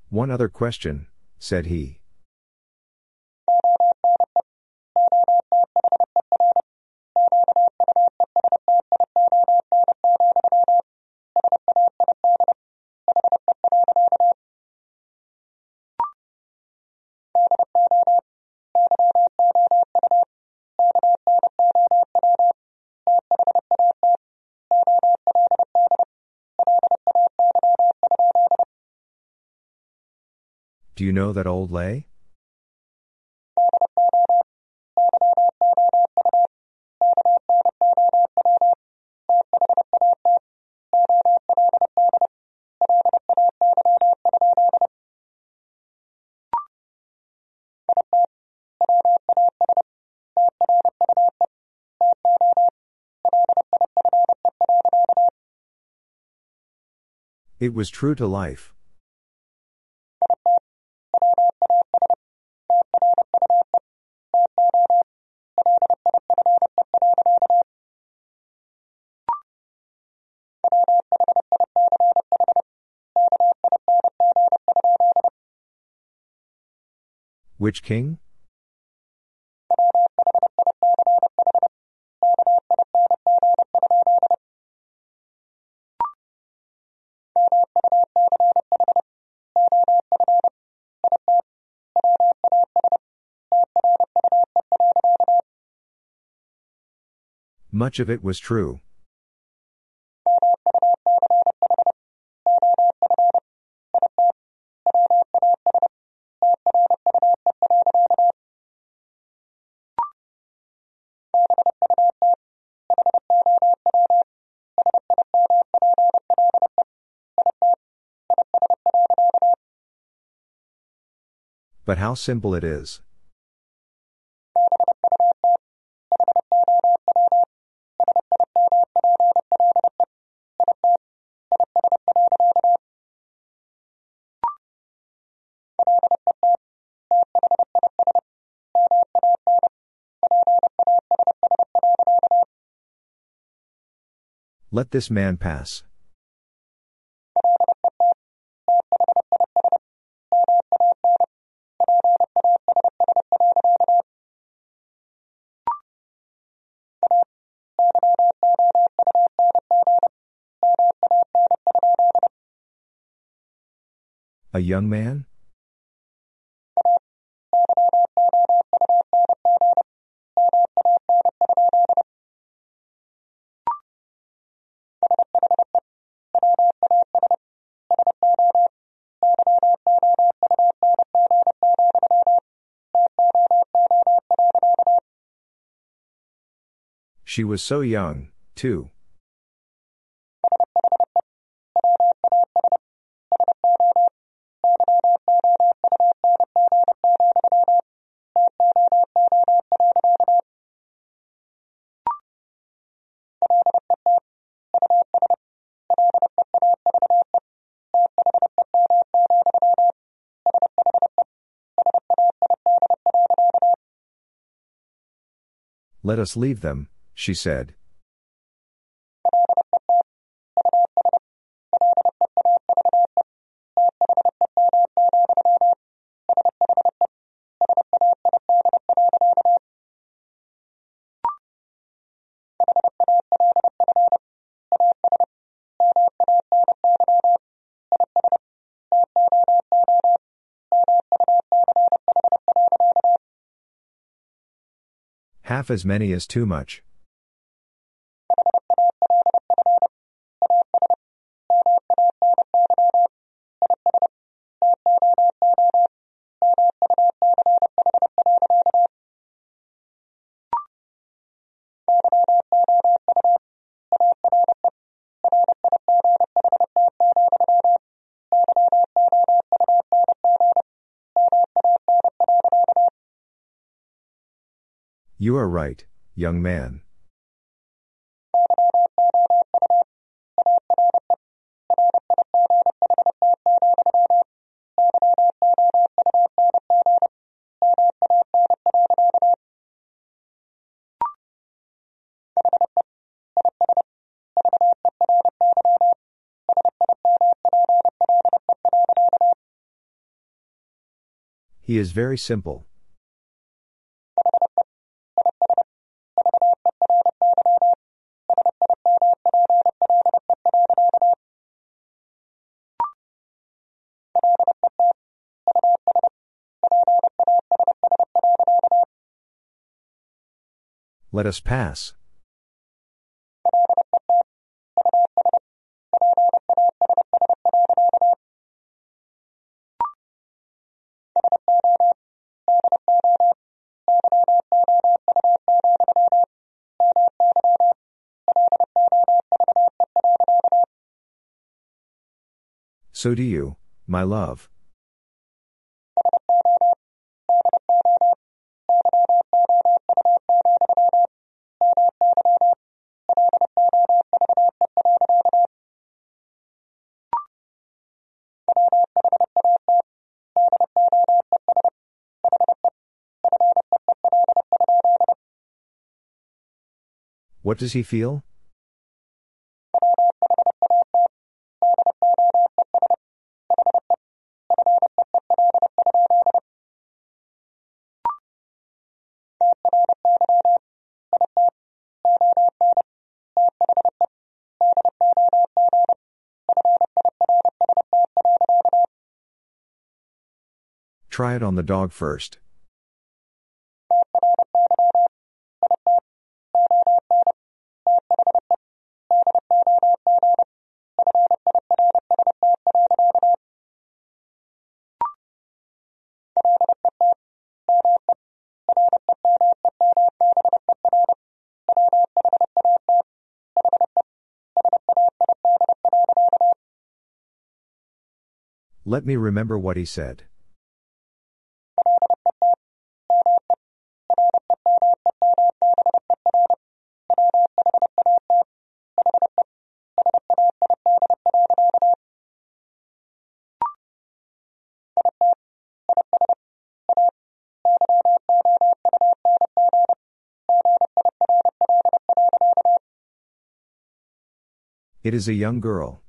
One other question, said he. Do you know that old lay? It was true to life. Which king? Much of it was true. But how simple it is. Let this man pass. A young man? She was so young, too. Let us leave them, she said. Half as many is too much. You are right, young man. He is very simple. Let us pass. So do you, my love. What does he feel? Try it on the dog first. Let me remember what he said. It is a young girl.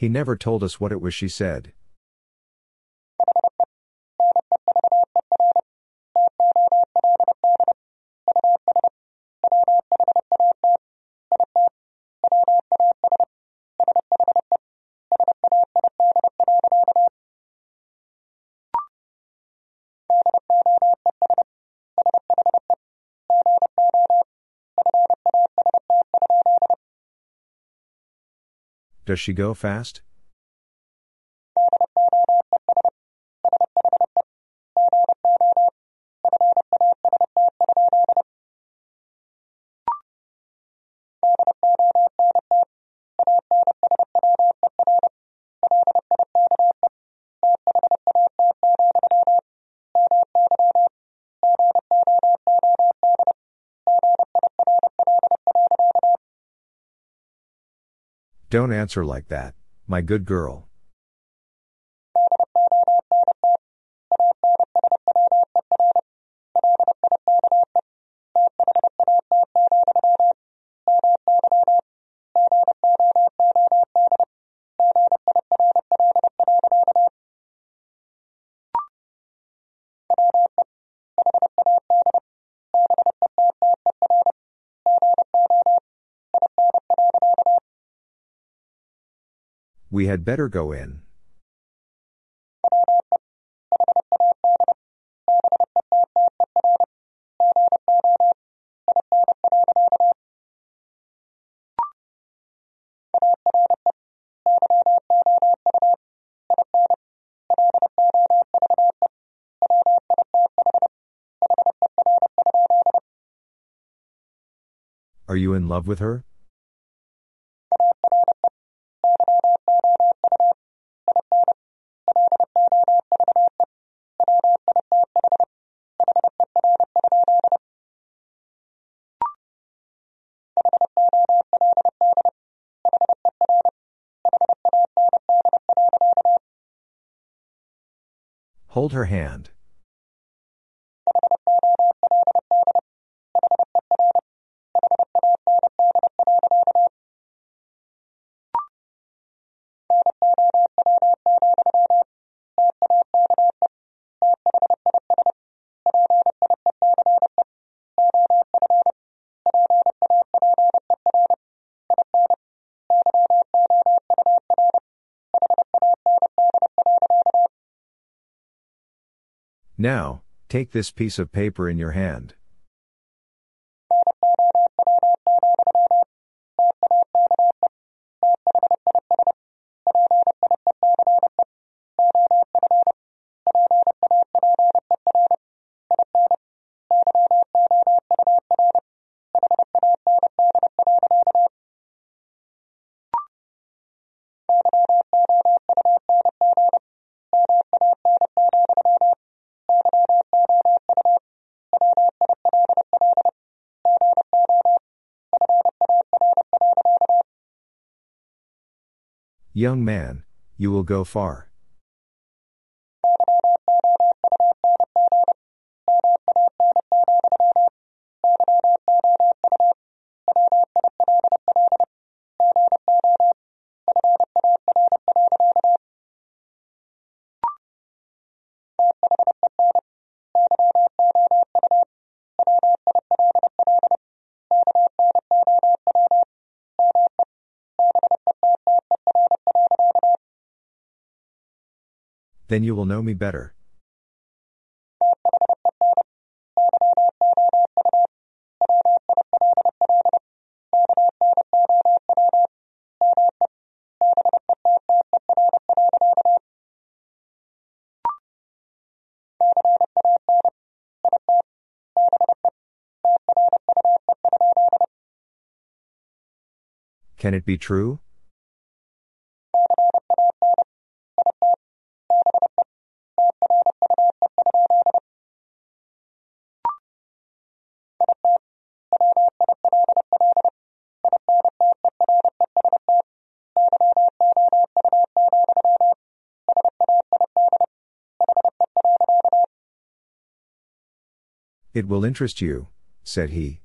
He never told us what it was she said. Does she go fast? Don't answer like that, my good girl. We had better go in. Are you in love with her? Hold her hand. Now, take this piece of paper in your hand. Young man, you will go far. Then you will know me better. Can it be true? It will interest you, said he.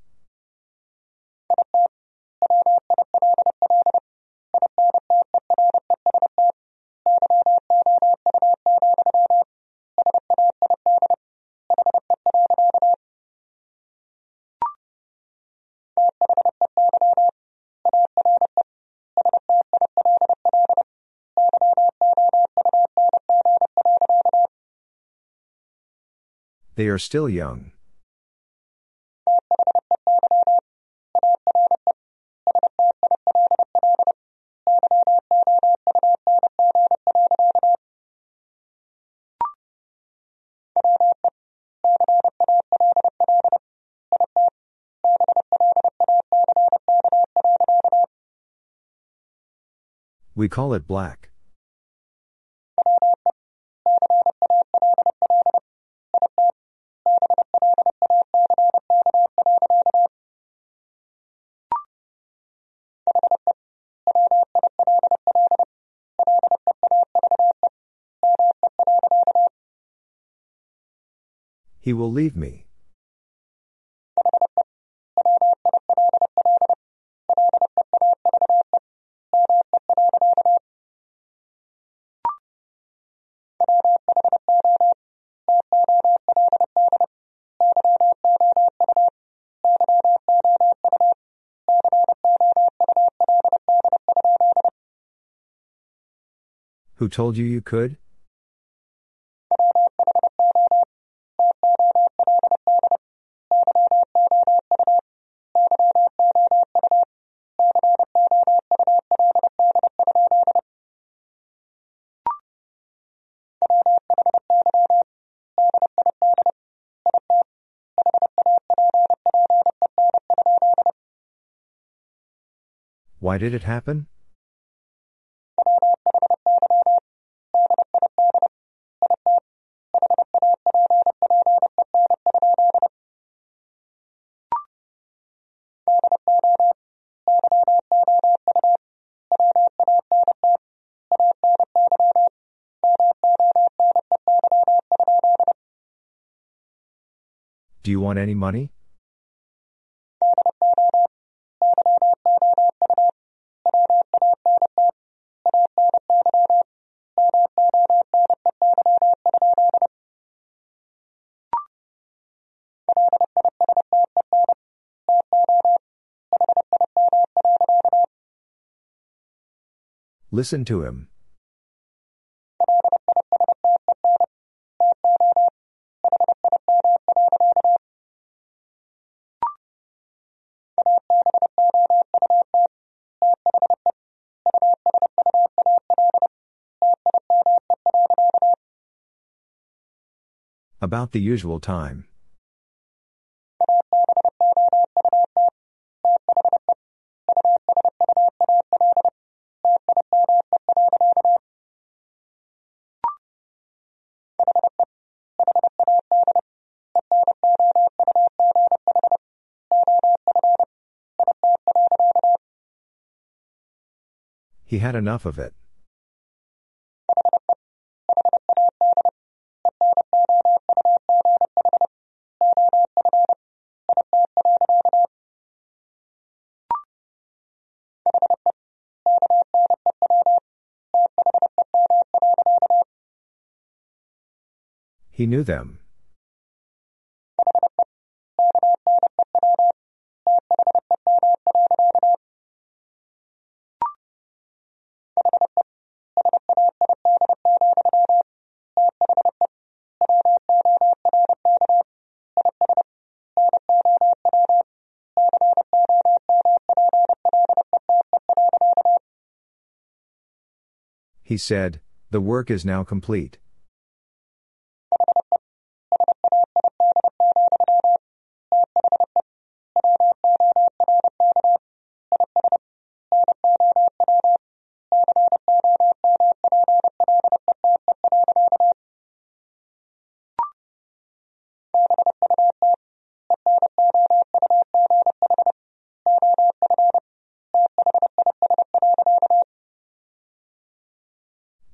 They are still young. We call it black. He will leave me. Who told you you could? Why did it happen? Do you want any money? Listen to him. About the usual time. He had enough of it. He knew them. He said, The work is now complete.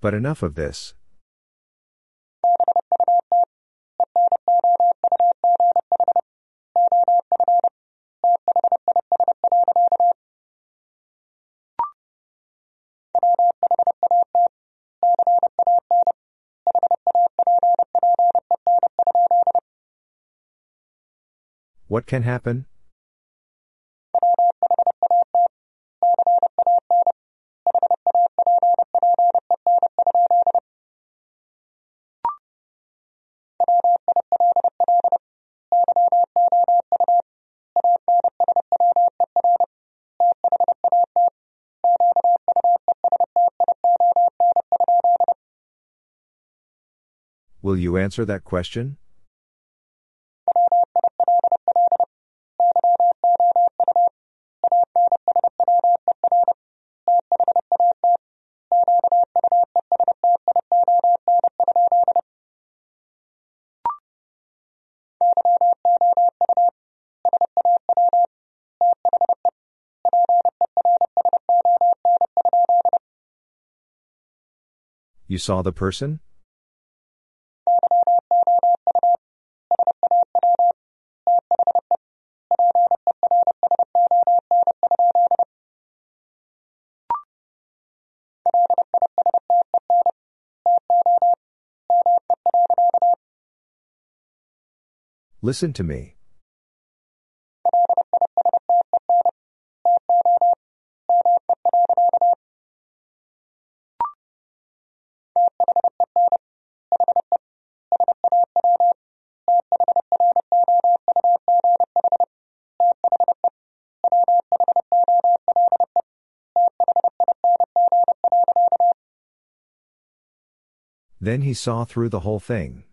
But enough of this. What can happen? Will you answer that question? You saw the person? Listen to me. Then he saw through the whole thing.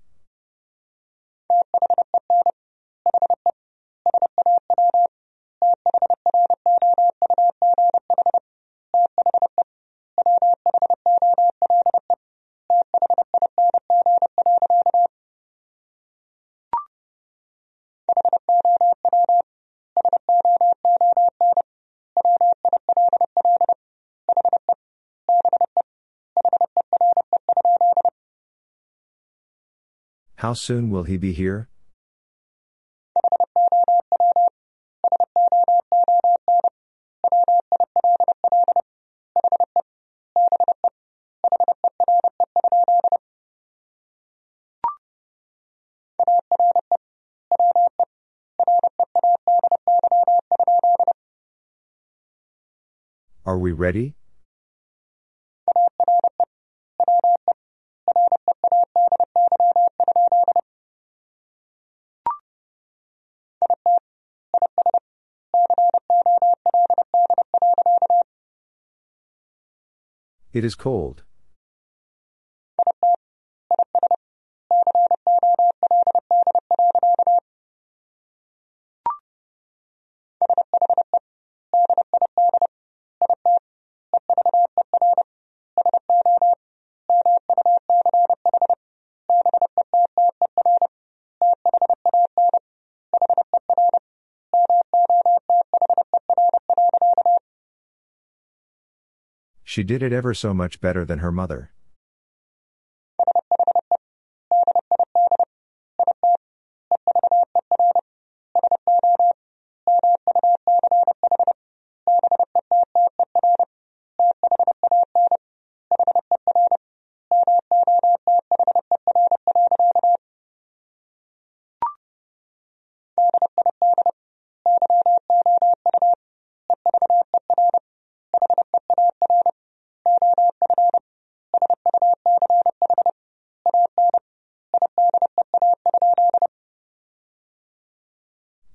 How soon will he be here? Are we ready? It is cold. She did it ever so much better than her mother.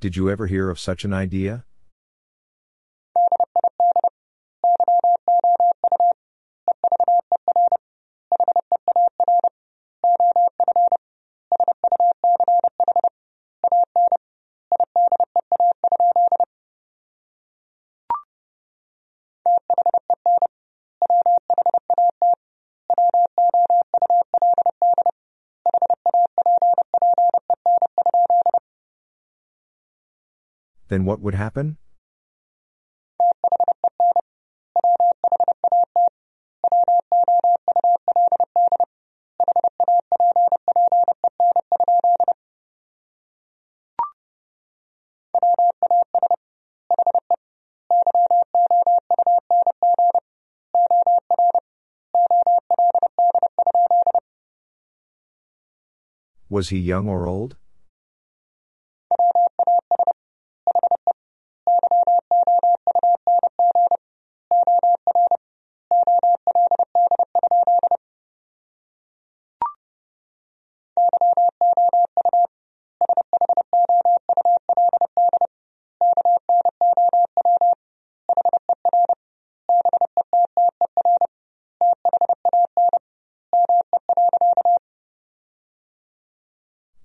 Did you ever hear of such an idea? Then what would happen? Was he young or old?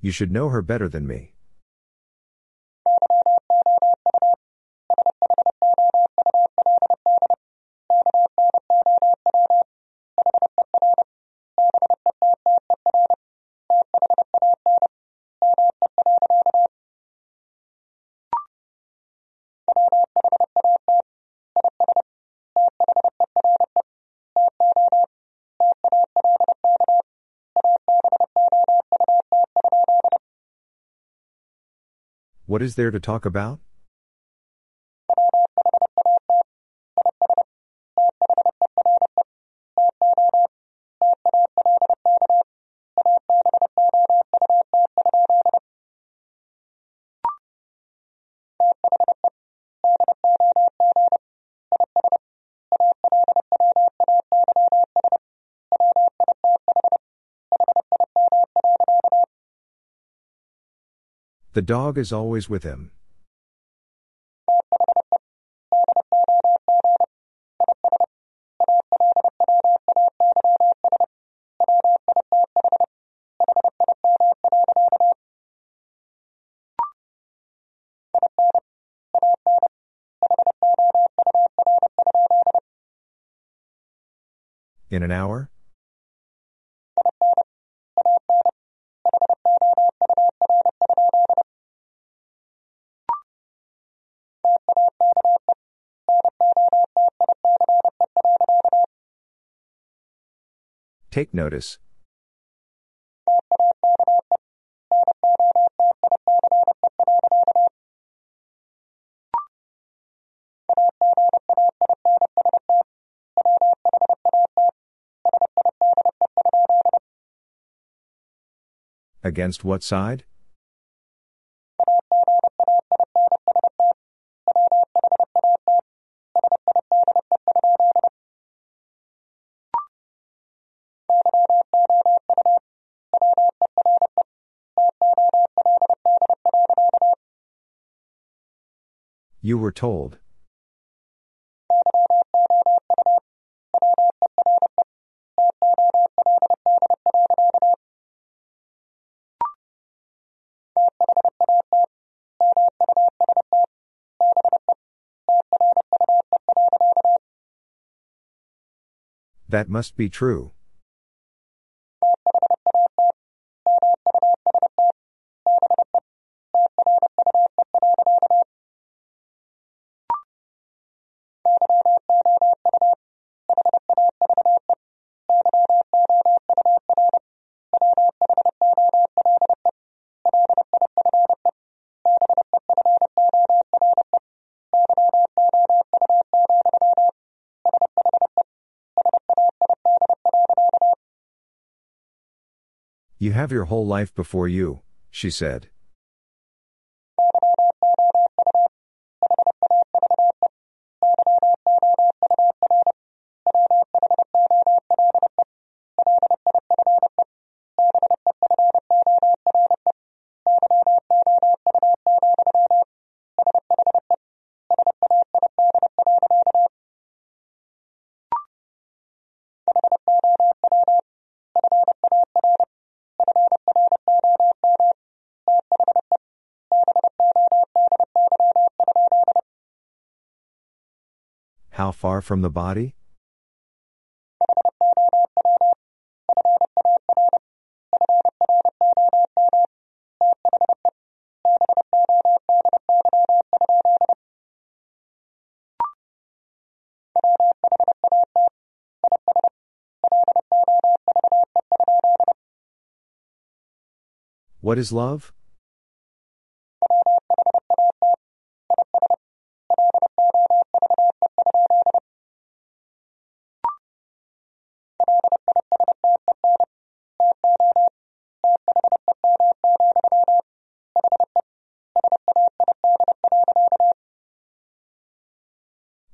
You should know her better than me. What is there to talk about? The dog is always with him. In an hour? Take notice. Against what side? You were told. That must be true. Have your whole life before you, she said. How far from the body? What is love?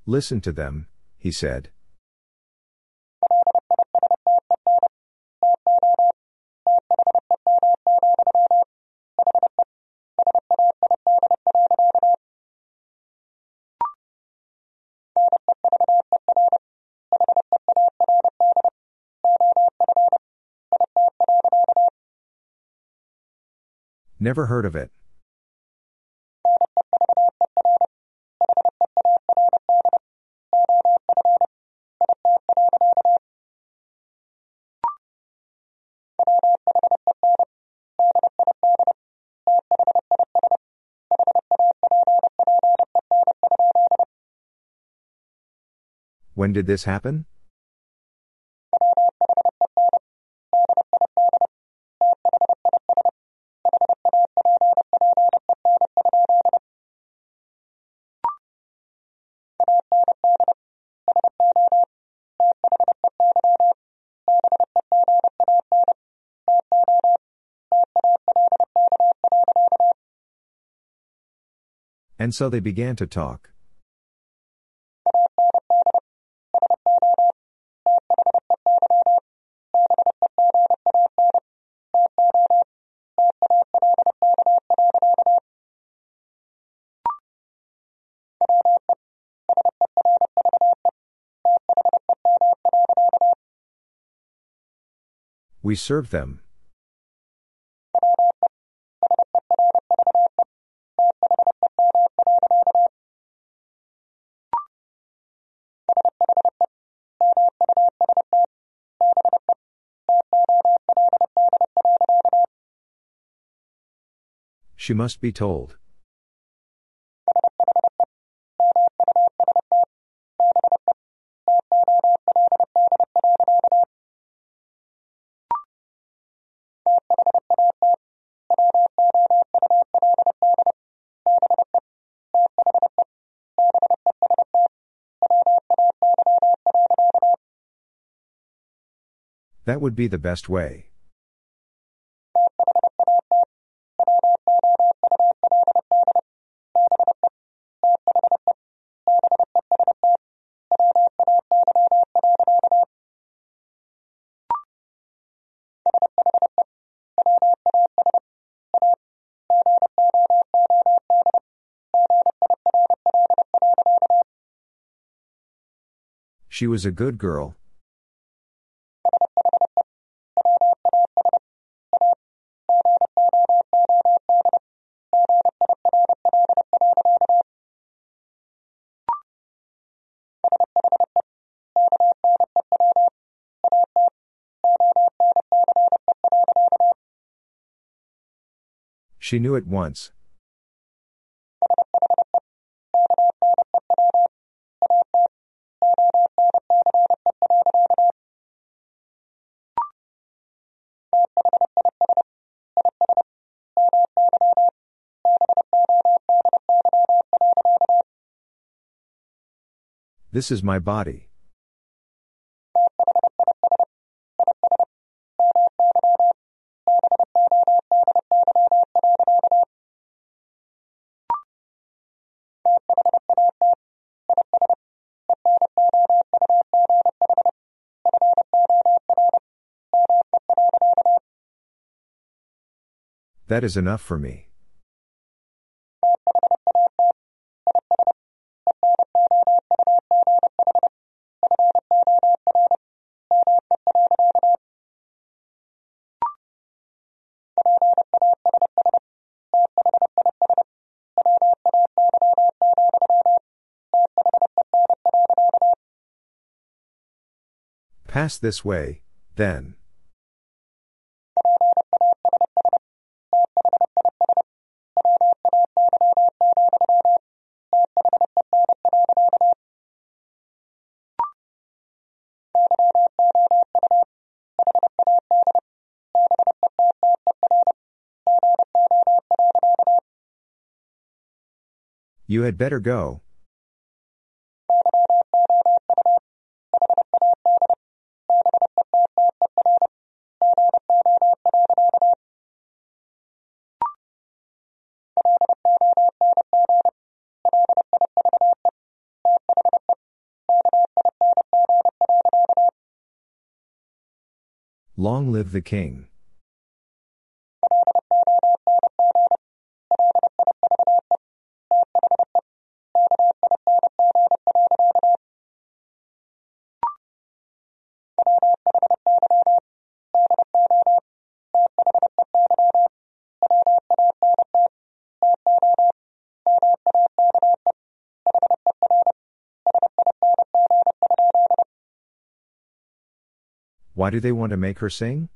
Listen to them, he said. Never heard of it. When did this happen? And so they began to talk. We serve them. She must be told. That would be the best way. She was a good girl. She knew at once. This is my body. That is enough for me. Pass this way, then. You had better go. Long live the king. Why do they want to make her sing?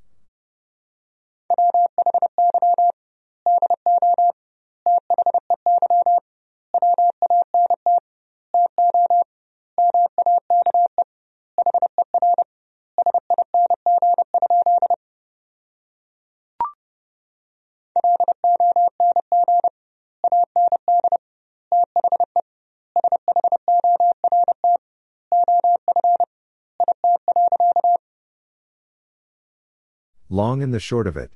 Long and the short of it.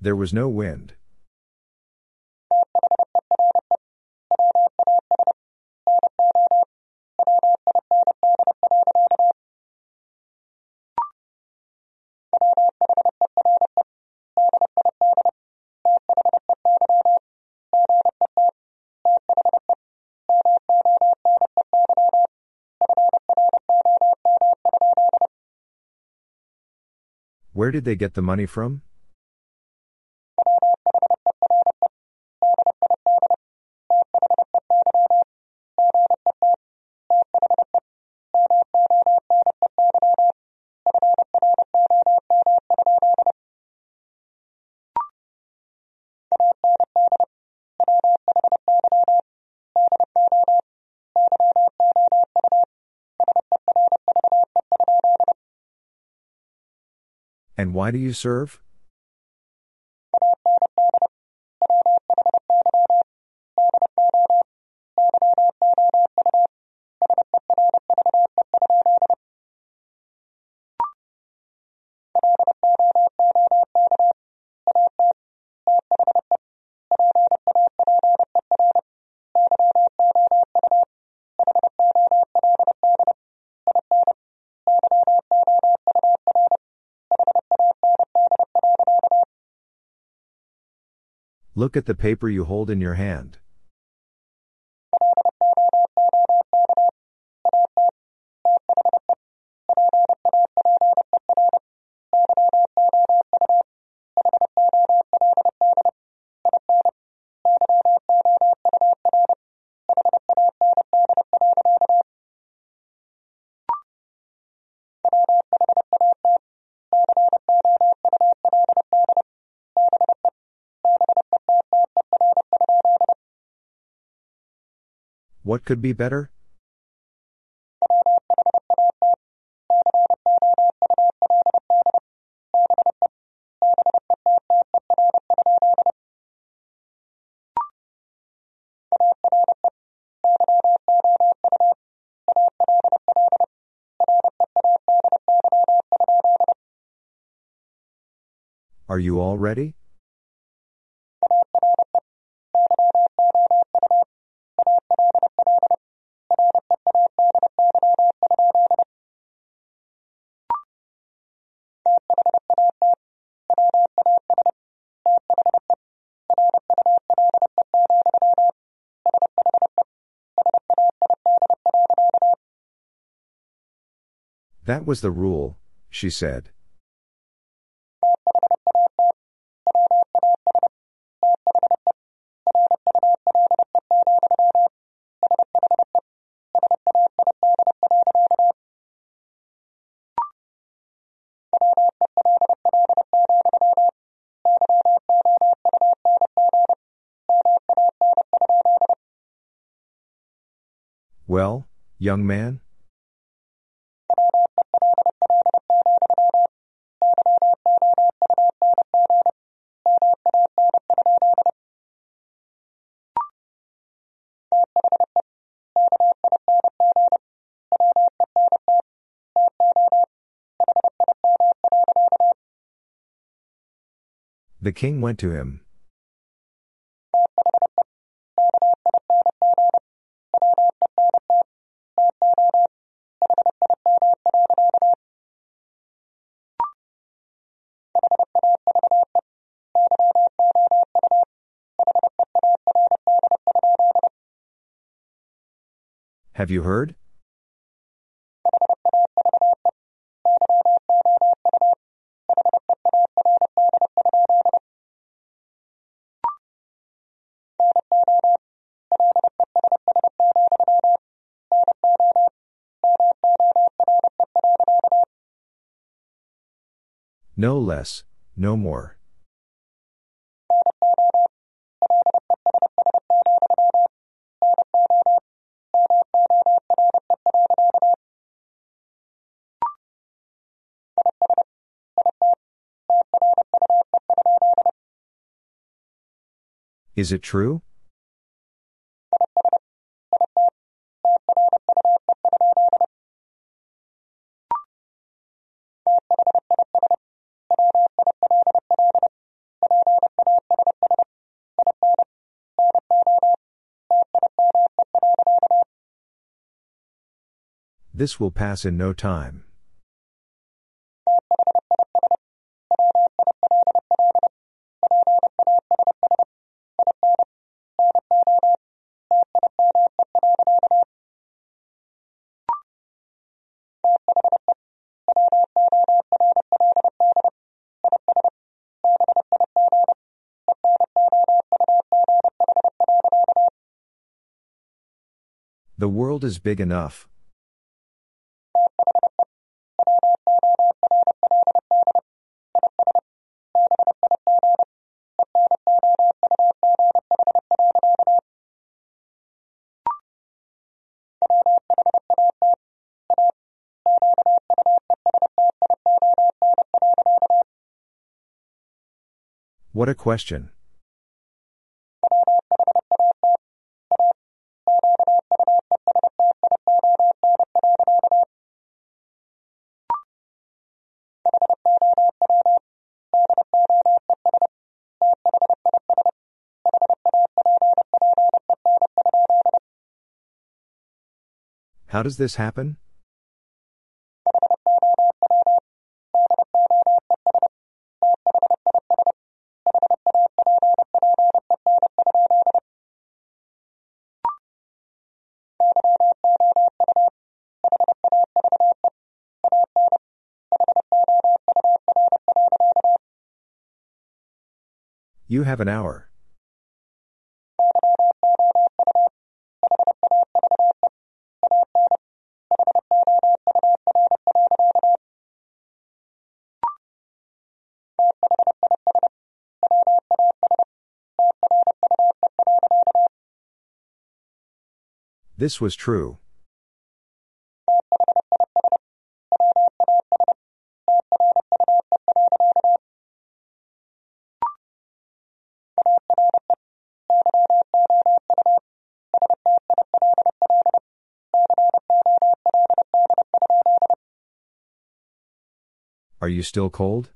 There was no wind. Where did they get the money from? Why do you serve? Look at the paper you hold in your hand. What could be better? Are you all ready? That was the rule, she said. Well, young man? The king went to him. Have you heard? No less, no more. Is it true? This will pass in no time. The world is big enough, What a question. How does this happen? You have an hour. This was true. You still cold?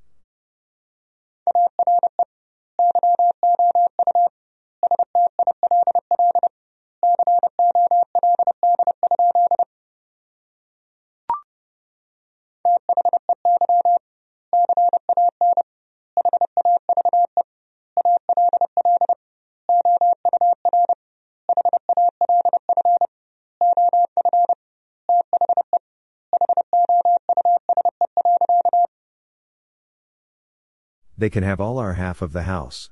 They can have all our half of the house.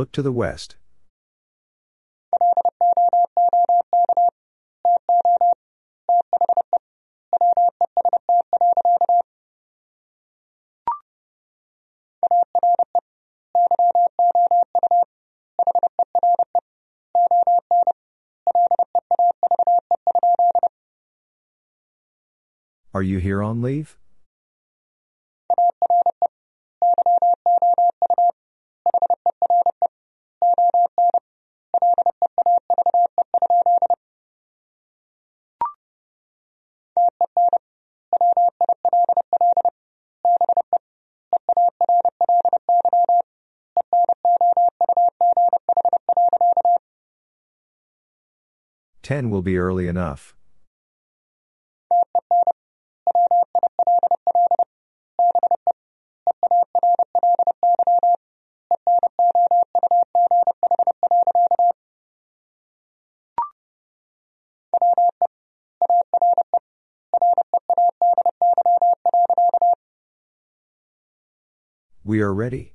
Look to the west. Are you here on leave? Ten will be early enough. We are ready.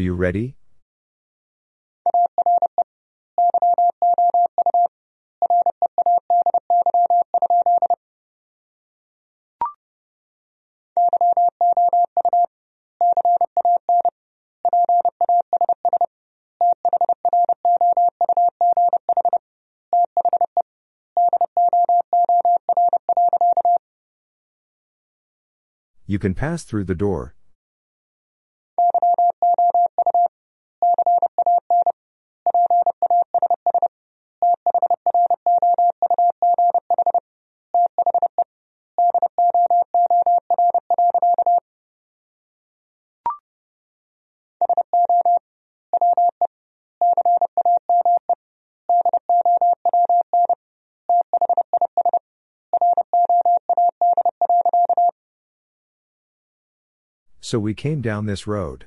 You ready? You can pass through the door. So we came down this road.